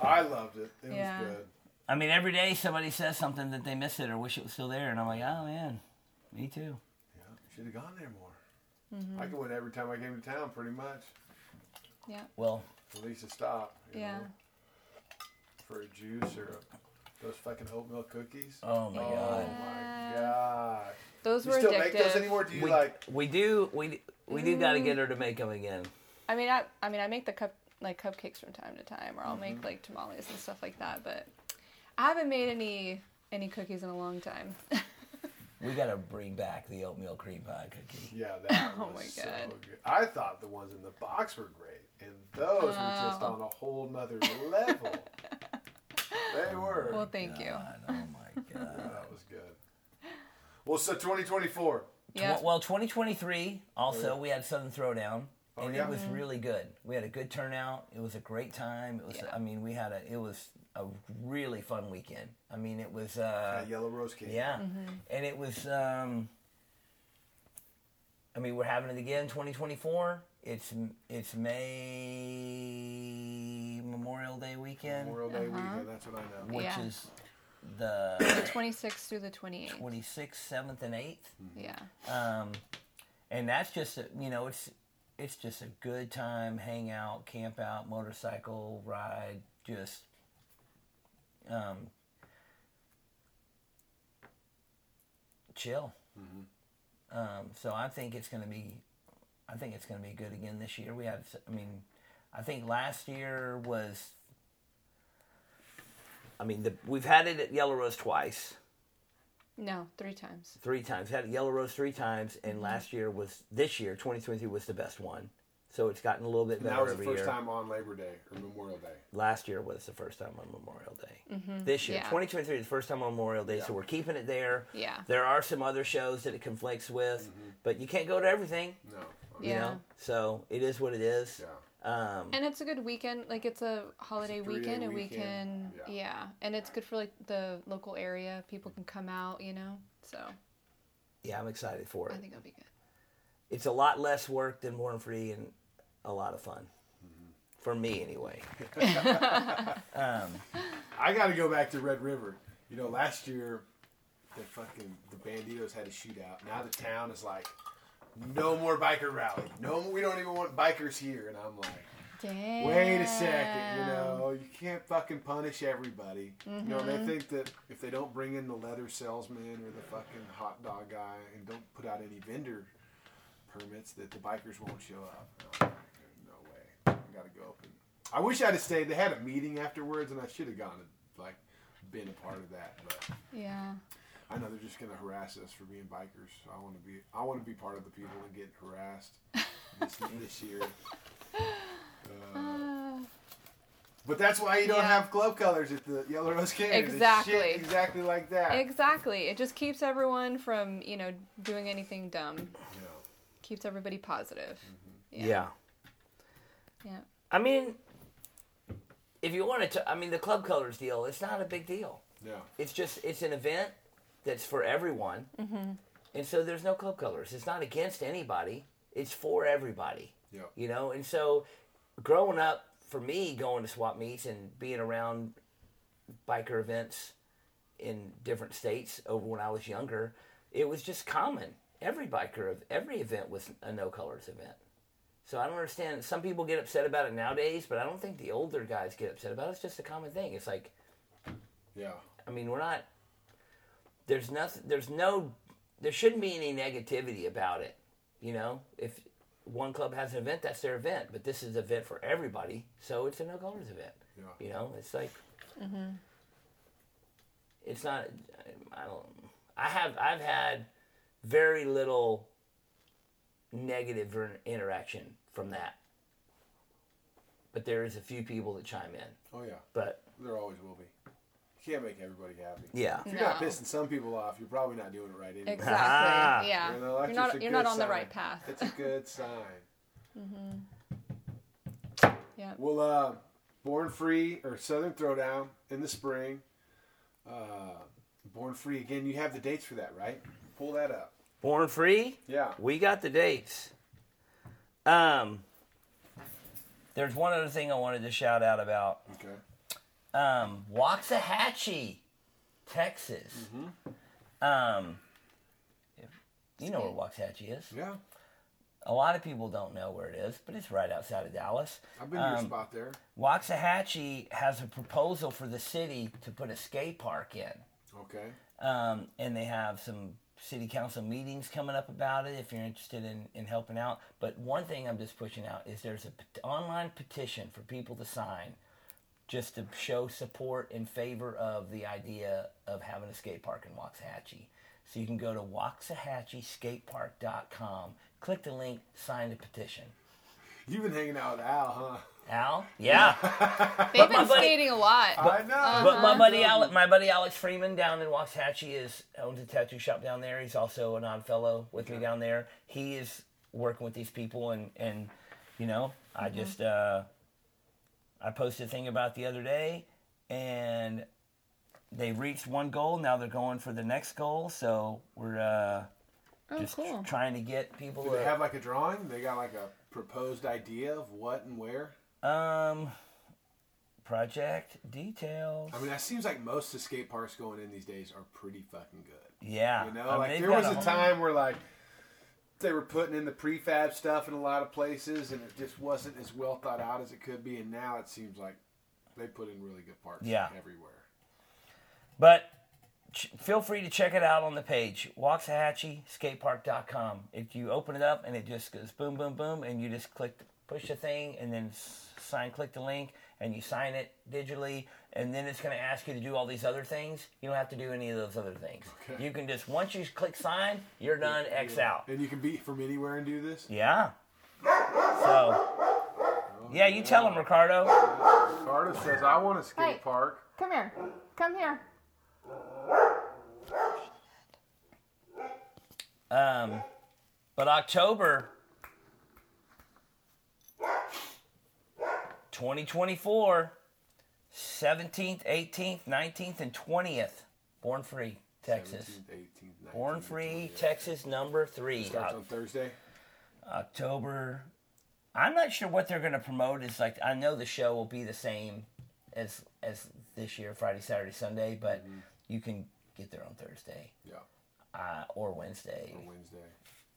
I loved it. It Yeah. was good. I mean, every day somebody says something that they miss it or wish it was still there, and I'm like, oh man, me too. Yeah. Should have gone there more. Mm-hmm. I could win every time I came to town, pretty much. Yeah. Well, At least a stop. you Yeah. know, for a juice or a, those fucking oatmeal cookies. oh my god. Oh my god. Those You were still addictive. make those anymore? Do you we, like? we do we we do got to get her to make them again. I mean, I I mean, I make the cup like cupcakes from time to time or I'll Mm-hmm. make like tamales and stuff like that, but I haven't made any any cookies in a long time. We got to bring back the oatmeal cream pie cookie. Yeah, that Oh was my so God. good. I thought the ones in the box were great, and those were just Oh. on a whole nother level. they were. well, thank you. God, oh my god. that was good. Well, so 2024. Yeah. Tw- Well, 2023 also we had Southern Throwdown, and yeah? it was really good. We had a good turnout. It was a great time. It was. Yeah. I mean, we had a. It was a really fun weekend. I mean, it was. Uh, At Yellow Rose Cake. yeah, and it was. Um, I mean, we're having it again 2024. It's it's May Memorial Day weekend, Memorial Day weekend. That's what I know. which Yeah. is the the 26th through the 28th. 26th, 7th, and 8th. Yeah. um, and that's just a, you know it's it's just a good time hang out camp out motorcycle ride just um, chill um, so i think it's going to be i think it's going to be good again this year we had i mean i think last year was i mean the, we've had it at yellow rose twice No, three times. three times. Had Yellow Rose three times, and last year was this year, 2023 was the best one. So it's gotten a little bit And better that was the first year. time on Labor Day or Memorial Day. Last year was the first time on Memorial Day. This year, Yeah. 2023 is the first time on Memorial Day, so we're keeping it there. Yeah. There are some other shows that it conflicts with, Mm-hmm. but you can't go to everything. No. You Yeah. know, so it is what it is. Yeah. Um, And it's a good weekend. Like it's a holiday three-day weekend, and we weekend, can, yeah. yeah. And it's good for like the local area. People can come out, you know. So yeah, I'm excited for it. I think it'll be good. It's a lot less work than Born Free and a lot of fun. For me, anyway. I got to go back to Red River. You know, last year, the fucking the Bandidos had a shootout. Now the town is like, no more biker rally. No, we don't even want bikers here. And I'm like, Damn. wait a second. You know, you can't fucking punish everybody. You know, they mm-hmm. think that if they don't bring in the leather salesman or the fucking hot dog guy and don't put out any vendor permits, that the bikers won't show up. No, no way. I gotta go up and. I wish I'd have stayed. They had a meeting afterwards, and I should have gone and like been a part of that. But Yeah. I know they're just gonna harass us for being bikers. So I want to be. I want to be part of the people that get harassed this, this year. Uh, Uh, but that's why you don't Yeah. have club colors at the Yellow Rose Canyon. It's Exactly. shit exactly like that. exactly. It just keeps everyone from you know doing anything dumb. Yeah. Keeps everybody positive. yeah. Yeah. I mean, if you wanted to, I mean, the club colors deal, it's not a big deal. Yeah. It's just, it's an event that's for everyone. Mm-hmm. And so there's no club colors. It's not against anybody, it's for everybody. Yeah. You know? And so growing up, for me, going to swap meets and being around biker events in different states over when I was younger, it was just common. Every biker, every event was a no colors event. So I don't understand. Some people get upset about it nowadays, but I don't think the older guys get upset about it. It's just a common thing. It's like, Yeah. I mean, we're not. There's nothing. There's no. There shouldn't be any negativity about it. You know, if one club has an event, that's their event. But this is an event for everybody, so it's a no colors event. Yeah. You know, it's like. Mm-hmm. It's not. I don't. I have. I've had very little negative interaction from that. But there is a few people that chime in. Oh yeah. But There always will be. You can't make everybody happy. yeah, If you're not pissing some people off, you're probably not doing it right anyway. Exactly. Ah. yeah. You know, that's you're not you're not on the sign. right path. It's a good sign. Yeah. Well, uh, Born Free or Southern Throwdown in the spring. Uh, Born Free again. You have the dates for that, right? Pull that up. born free. Yeah. We got the dates. Um, there's one other thing I wanted to shout out about. Okay. Um, Waxahachie, Texas. Um, you know where Waxahachie is. Yeah. A lot of people don't know where it is, but it's right outside of Dallas. I've been to your Um, spot there. Waxahachie has a proposal for the city to put a skate park in. Okay. um, and they have some city council meetings coming up about it if you're interested in, in helping out. But one thing I'm just pushing out is there's an online petition for people to sign just to show support in favor of the idea of having a skate park in Waxahachie. So you can go to waxahachieskatepark.com, click the link, sign the petition. You've been hanging out with Al, huh? Al, yeah. They've been buddy- skating a lot. I know. But my buddy Alex, my buddy Alex Freeman down in Waxahachie is owns a tattoo shop down there. He's also an odd fellow with me down there. He is working with these people, and and you know, I just uh, I posted a thing about the other day, and they reached one goal. Now they're going for the next goal. So we're uh, oh, just cool. trying to get people. Do to- they have like a drawing? They got like a proposed idea of what and where? um project details. I mean, that seems like most of the skate parks going in these days are pretty fucking good. yeah, You know, I mean, like there was a whole- time where like they were putting in the prefab stuff in a lot of places, and it just wasn't as well thought out as it could be. And now it seems like they put in really good parks Yeah. everywhere. But ch- feel free to check it out on the page, waxahachieskatepark.com. If you open it up and it just goes boom, boom, boom, and you just click, push the thing, and then sign, click the link, and you sign it digitally, and then it's going to ask you to do all these other things. You don't have to do any of those other things. Okay. You can just once you click sign, you're done. X out. And you can be from anywhere and do this. Yeah. So. Yeah, you tell him, Ricardo. Ricardo says, "I want a skate Hey. park." Come here. Come here. Um, but October 2024, 17th, 18th, 19th, and 20th. Born Free, Texas. 17th, 18th, 19th, Born Free, Texas, number three. Starts Oc- on Thursday. October. I'm not sure what they're going to promote. It's like I know the show will be the same as as this year, Friday, Saturday, Sunday, but you can get there on Thursday Yeah, uh, or Wednesday. on Wednesday.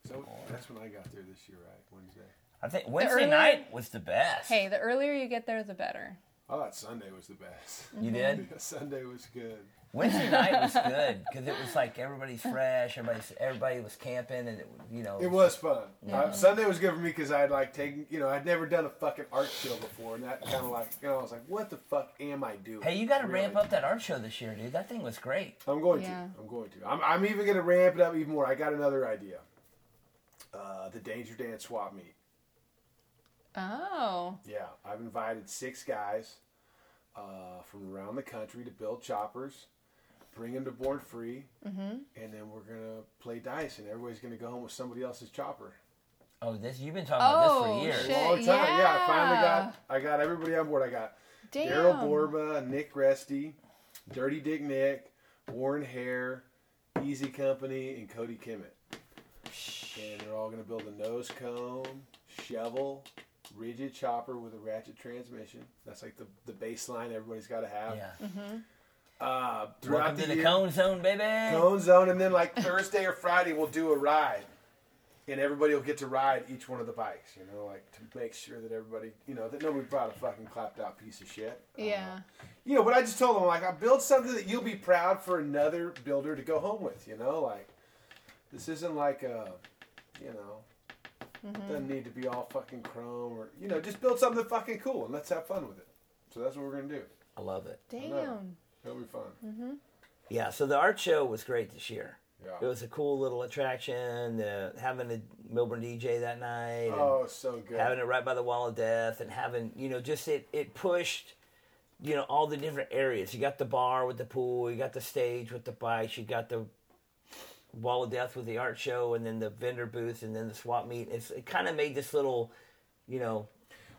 So that's when I got there this year, right? Wednesday. I think Wednesday earlier- night was the best. Hey, the earlier you get there, the better. I thought Sunday was the best. You did? Sunday was good. Wednesday night was good because it was like everybody's fresh, everybody's everybody was camping, and it, you know It was fun. Uh, Sunday was good for me because I'd like taken, you know, I'd never done a fucking art show before, and that kind of like, you know, I was like, what the fuck am I doing? Hey, you got to Really. ramp up that art show this year, dude. That thing was great. I'm going Yeah. to. I'm going to. I'm, I'm even going to ramp it up even more. I got another idea. Uh, the Danger Dan's swap meet. Oh. Yeah, I've invited six guys uh, from around the country to build choppers, bring them to Born Free, Mm-hmm. and then we're gonna play dice, and everybody's gonna go home with somebody else's chopper. Oh, this you've been talking about Oh, this for years. shit. Long time, yeah. I finally got I got everybody on board. I got Daryl Borba, Nick Resty, Dirty Dick Nick, Warren Hare, Easy Company, and Cody Kimmett. And they're all going to build a nose cone, shovel, rigid chopper with a ratchet transmission. That's like the, the baseline everybody's got to have. Yeah. Uh, throughout Welcome the, the year, cone zone, baby. cone zone, and then like Thursday or Friday we'll do a ride, and everybody will get to ride each one of the bikes. You know, like to make sure that everybody, you know, that nobody brought a fucking clapped out piece of shit. Uh, Yeah. you know, but I just told them like I build something that you'll be proud for another builder to go home with. You know, like this isn't like a, you know, doesn't need to be all fucking chrome or you know, just build something fucking cool and let's have fun with it. So that's what we're gonna do. I love it. Damn. It'll be fun. Yeah. So the art show was great this year. Yeah. It was a cool little attraction. Uh, having a Milburn DJ that night. Oh, so good. having it right by the wall of death and having you know just it it pushed you know all the different areas you got the bar with the pool you got the stage with the bikes you got the wall of death with the art show and then the vendor booth and then the swap meet it's, it kind of made this little you know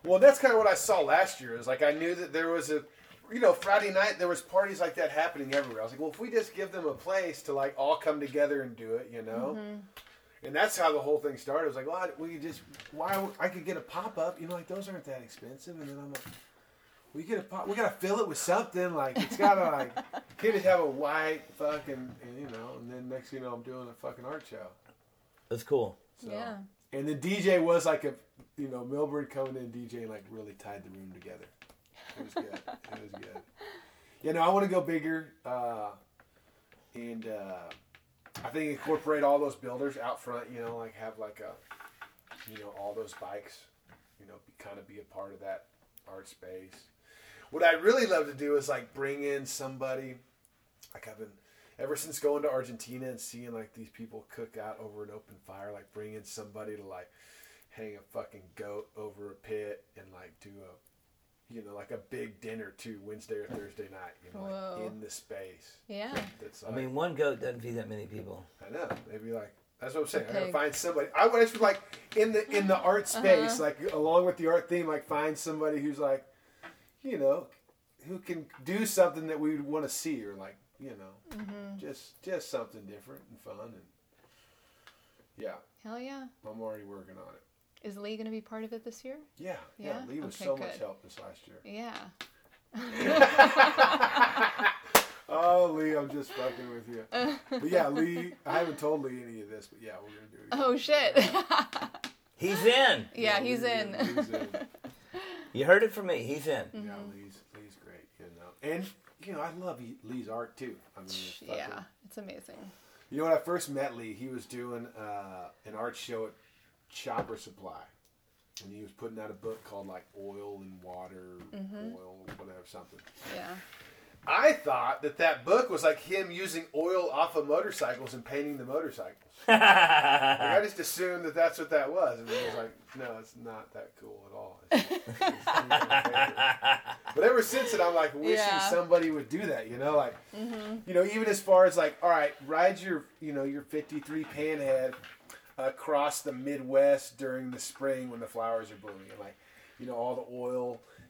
Well, that's kind of what I saw last year. Is like I knew that there was a, you know, Friday night there was parties like that happening everywhere. I was like, well, if we just give them a place to like all come together and do it, you know. Mm-hmm. And that's how the whole thing started. It was like, well, we could just why I could get a pop up, you know, like those aren't that expensive. And then I'm like, we get a pop, we gotta fill it with something. Like it's gotta like, can't just have a white fucking, and, you know. And then next thing you know, I'm doing a fucking art show. That's cool So, Yeah. And the DJ was like a, you know, Milburn coming in DJ like really tied the room together. It was good. it was good. You know, I want to go bigger, uh, and uh, I think incorporate all those builders out front. You know, like have like a, you know, all those bikes. You know, be, kind of be a part of that art space. What I'd really love to do is like bring in somebody. Like I've been ever since going to Argentina and seeing like these people cook out over an open fire, like bringing somebody to like hang a fucking goat over a pit and like do a you know, like a big dinner too, Wednesday or Thursday night, you know, like in the space. Yeah. That's I mean, one goat doesn't feed that many people. I know. Maybe like that's what I'm saying. I gotta find somebody. I want to like in the in the art space, Uh-huh. like along with the art theme, like find somebody who's like, you know, who can do something that we would want to see, or like, you know, Mm-hmm. just just something different and fun, and yeah, Hell yeah. I'm already working on it. Is Lee going to be part of it this year? Yeah, yeah. Yeah? Lee was Okay, so much help this last year. Yeah. Oh, Lee, I'm just fucking with you. But yeah, Lee, I haven't told Lee any of this, but yeah, we're gonna do it. Again. Oh shit. He's in. yeah, he's Lee's in. Lee's in. You heard it from me. He's in. Mm-hmm. Yeah, Lee's Lee's great, you know. And you know, I love Lee's art too. I mean, it's fucking- yeah, it's amazing. You know, when I first met Lee, he was doing uh, an art show at Chopper Supply, and he was putting out a book called like Oil and Water, Mm-hmm. Oil, whatever, something. Yeah. I thought that that book was like him using oil off of motorcycles and painting the motorcycles. Like, I just assumed that that's what that was, and he was like, "No, it's not that cool at all." It's- it's- it's my favorite. but ever since then, I'm like wishing Yeah. somebody would do that. You know, like mm-hmm. you know, even as far as like, all right, ride your you know your 53 Panhead across the Midwest during the spring when the flowers are blooming, and like you know all the oil that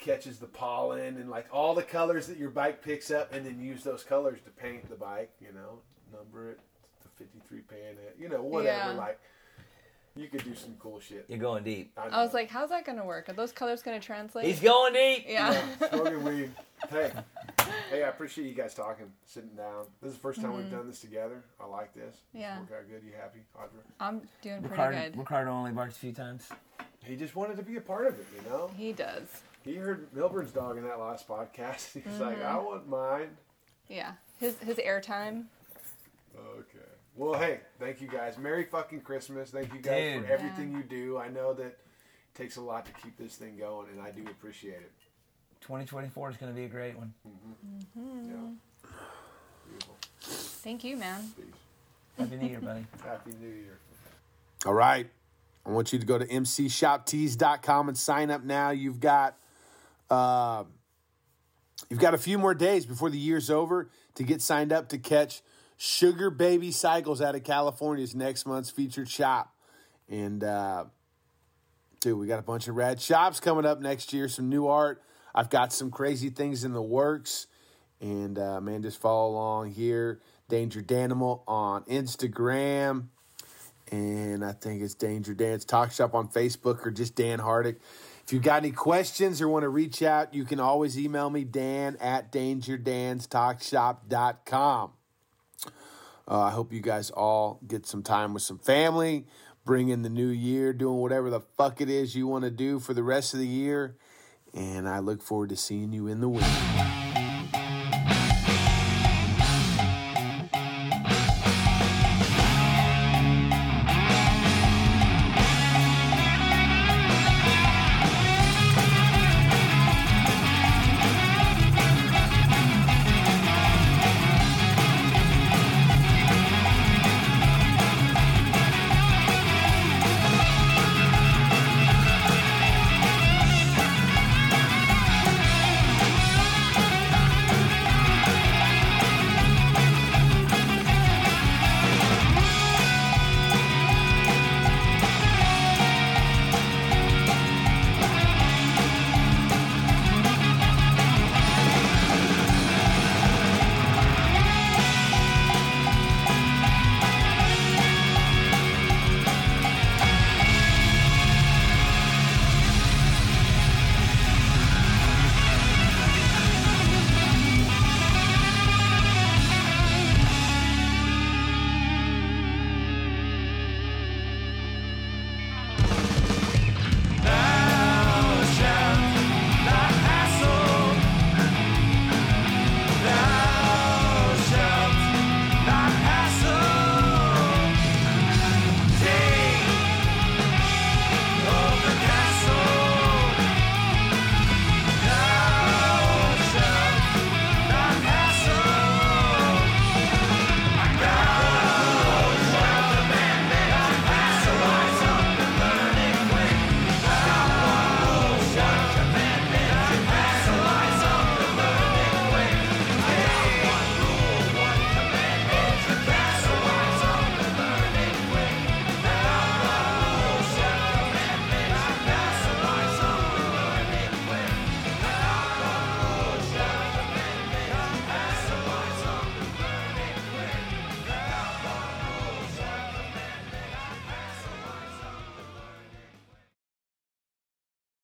catches the pollen and like all the colors that your bike picks up, and then use those colors to paint the bike. You know, number it the 53 Panhead. You know, whatever. Yeah. Like you could do some cool shit. You're going deep. I was like, how's that going to work? Are those colors going to translate? He's going deep. yeah. Yeah, smoking weed. Hey, hey, I appreciate you guys talking, sitting down. This is the 1st time we've done this together. I like this. It's Mm-hmm. Yeah. worked out good. You happy, Audra? I'm doing pretty Ricardo, good. Ricardo only barks a few times. He just wanted to be a part of it, you know. He does. He heard Milburn's dog in that last podcast. He's like, Mm-hmm. I want mine. Yeah. His his airtime. Okay. Well, hey, thank you guys. Merry fucking Christmas. Thank you guys Dude. for everything you do. I know that it takes a lot to keep this thing going, and I do appreciate it. 2024 is going to be a great one. Mm Yeah. Beautiful. Thank you, man. Peace. Happy New Year, buddy. Happy New Year. All right. I want you to go to mcshoptees.com and sign up now. You've got uh, you've got a few more days before the year's over to get signed up to catch Sugar Baby Cycles out of California's next month's featured shop. And uh, dude, we got a bunch of rad shops coming up next year, some new art. I've got some crazy things in the works. And uh, man, just follow along here. Danger Danimal on Instagram and I think it's Danger Dan's Talk Shop on Facebook or just Dan Hardick. If you've got any questions or want to reach out, you can always email me, Dan at dangerdanstalkshop.com. Uh, I hope you guys all get some time with some family, bring in the new year, doing whatever the fuck it is you want to do for the rest of the year. And I look forward to seeing you in the week.